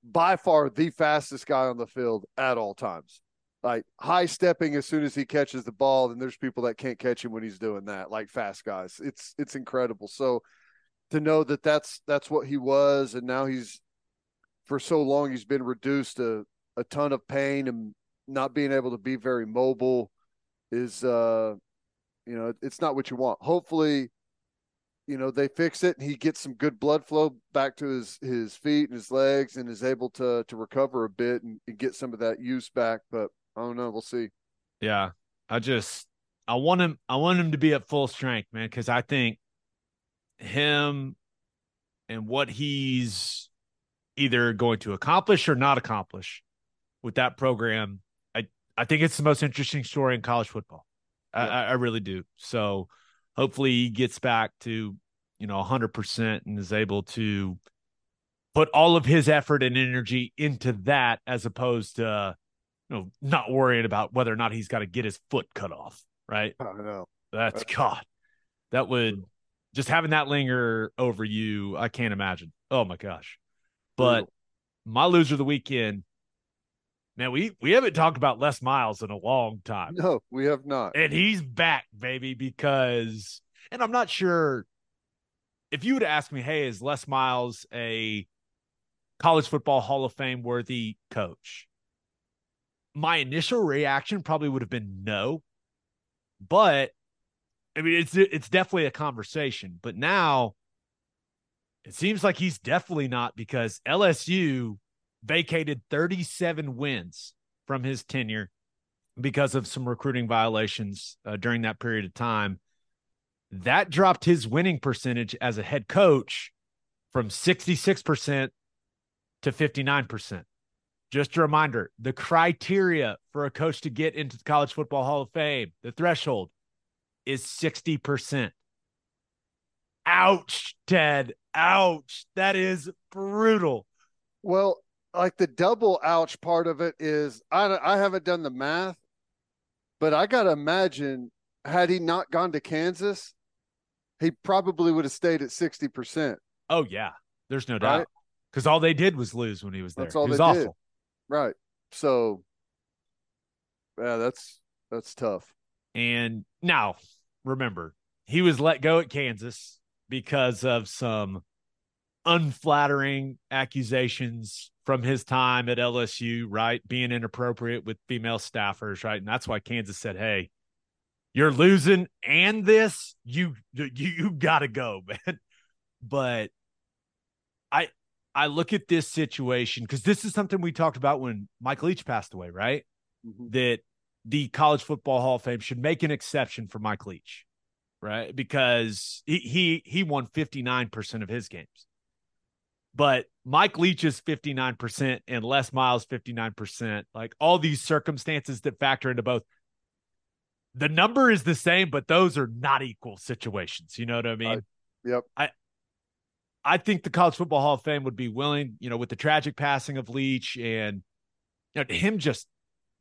by far the fastest guy on the field at all times. Like high stepping as soon as he catches the ball, then there's people that can't catch him when he's doing that, like fast guys. It's it's incredible. So to know that that's that's what he was, and now he's for so long he's been reduced to a ton of pain and not being able to be very mobile is uh you know it's not what you want. Hopefully you know they fix it and he gets some good blood flow back to his his feet and his legs and is able to to recover a bit and, and get some of that use back but i don't know we'll see Yeah. I just I want him. I want him to be at full strength, man, because I think him and what he's either going to accomplish or not accomplish with that program. I I think it's the most interesting story in college football. I, I, I really do. So hopefully he gets back to you know 100% and is able to put all of his effort and energy into that as opposed to you know not worrying about whether or not he's got to get his foot cut off right? I know. that's god. That would just having that linger over you i can't imagine. Oh my gosh. But my loser of the weekend man we we haven't talked about les miles in a long time No, we have not. and he's back, baby, because and I'm not sure if you would ask me, hey, is Les Miles a college football Hall of Fame worthy coach? My initial reaction probably would have been no. But I mean it's it's definitely a conversation. But now it seems like he's definitely not because LSU vacated 37 wins from his tenure because of some recruiting violations uh, during that period of time. That dropped his winning percentage as a head coach from 66% to 59%. Just a reminder the criteria for a coach to get into the College Football Hall of Fame, the threshold is 60%. Ouch, Ted. Ouch. That is brutal. Well, like the double ouch part of it is I I haven't done the math, but I got to imagine had he not gone to Kansas, he probably would have stayed at 60%. Oh, yeah. There's no doubt. Because all they did was lose when he was there. That's all was they awful. did. Right. So yeah, that's that's tough. And now, remember, he was let go at Kansas because of some unflattering accusations from his time at LSU, right? Being inappropriate with female staffers, right? And that's why Kansas said, "Hey, you're losing and this, you you you got to go, man." But I I look at this situation cuz this is something we talked about when Mike Leach passed away, right? Mhm. that the College Football Hall of Fame should make an exception for Mike Leach, right? Because he he, he won 59% of his games. But Mike Leach is 59% and Les Miles 59%. Like all these circumstances that factor into both. The number is the same, but those are not equal situations. You know what I mean? Yep. I I think the College Football Hall of Fame would be willing, you know, with the tragic passing of Leach and you know, him just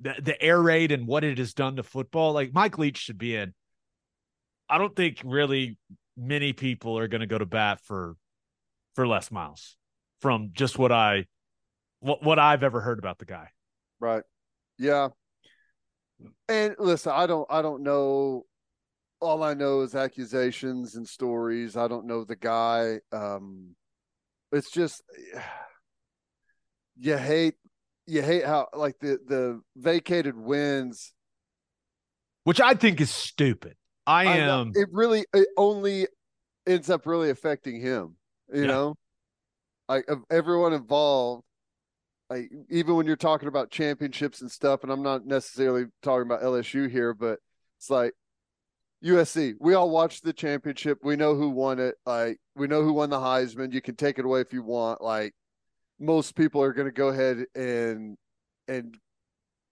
the, the air raid and what it has done to football. Like Mike Leach should be in. I don't think really many people are going to go to bat for for Les Miles from just what I what what I've ever heard about the guy. Right. Yeah. And listen, I don't I don't know all I know is accusations and stories. I don't know the guy. Um it's just you hate you hate how like the the vacated wins Which I think is stupid. I I know, am it really it only ends up really affecting him, you Yeah. know? Like of everyone involved, like even when you're talking about championships and stuff, and I'm not necessarily talking about LSU here, but it's like USC. We all watched the championship. We know who won it. Like we know who won the Heisman. You can take it away if you want. Like most people are going to go ahead and and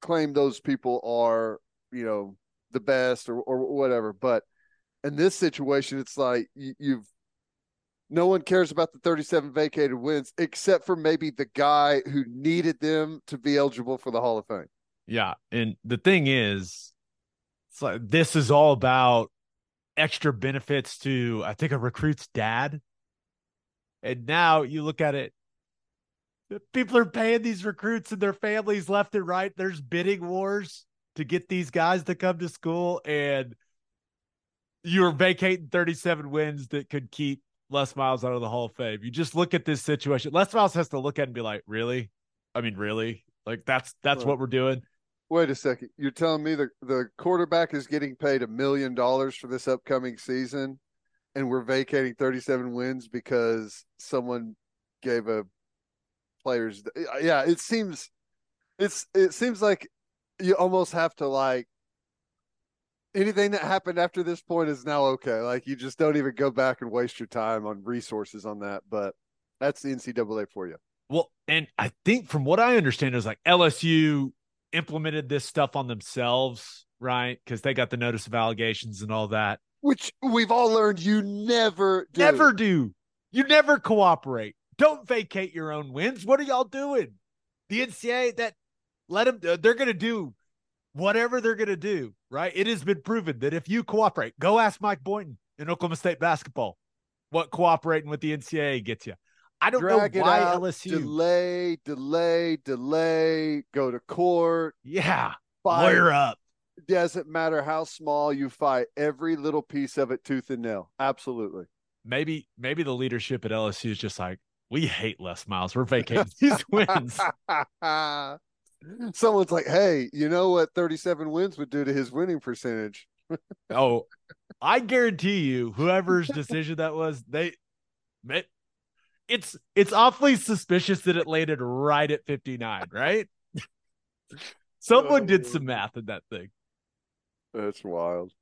claim those people are, you know, the best or or whatever. But in this situation, it's like you, you've no one cares about the 37 vacated wins except for maybe the guy who needed them to be eligible for the Hall of Fame. Yeah. And the thing is, it's like this is all about extra benefits to, I think, a recruit's dad. And now you look at it, people are paying these recruits and their families left and right. There's bidding wars to get these guys to come to school. And you're vacating 37 wins that could keep Les Miles out of the Hall of Fame. You just look at this situation. Les Miles has to look at it and be like, really? I mean, really? Like that's that's what we're doing. Wait a second. You're telling me the, the quarterback is getting paid a million dollars for this upcoming season and we're vacating 37 wins because someone gave a player's yeah, it seems it's it seems like you almost have to like anything that happened after this point is now okay. Like you just don't even go back and waste your time on resources on that. But that's the NCAA for you. Well, and I think from what I understand is like LSU implemented this stuff on themselves, right? Because they got the notice of allegations and all that. Which we've all learned you never do. Never do. You never cooperate. Don't vacate your own wins. What are y'all doing? The NCAA that let them. They're going to do whatever they're going to do, right? It has been proven that if you cooperate, go ask Mike Boynton in Oklahoma State basketball what cooperating with the NCAA gets you. I don't Drag know why out, LSU. delay, delay, delay, go to court, yeah, fight. lawyer up. Doesn't matter how small you fight, every little piece of it tooth and nail. Absolutely. Maybe maybe the leadership at LSU is just like we hate Les Miles. We're vacating these wins. Mm. Someone's like, hey, you know what 37 wins would do to his winning percentage? Oh, I guarantee you, whoever's decision that was, they, it's it's awfully suspicious that it landed right at fifty nine, right? Someone did some oh. math in that thing. That's wild.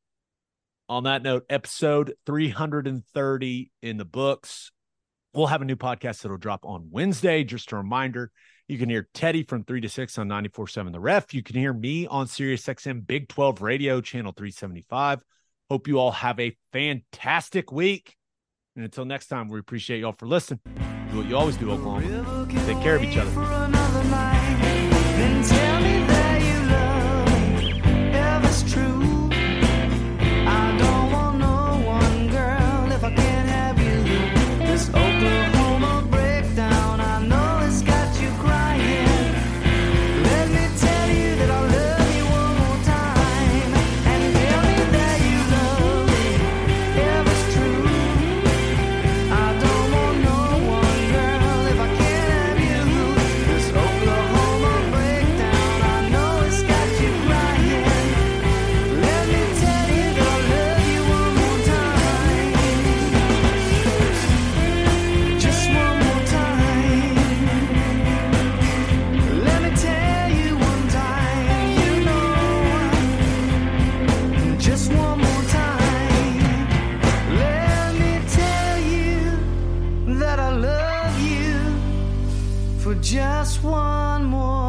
On that note, episode three hundred and thirty in the books. We'll have a new podcast that'll drop on Wednesday. Just a reminder, you can hear Teddy from 3 to 6 on 94.7 The Ref. You can hear me on Sirius XM Big 12 Radio, channel 375. Hope you all have a fantastic week. And until next time, we appreciate y'all for listening. Do what you always do, Oklahoma. Take care of each other. Just one more.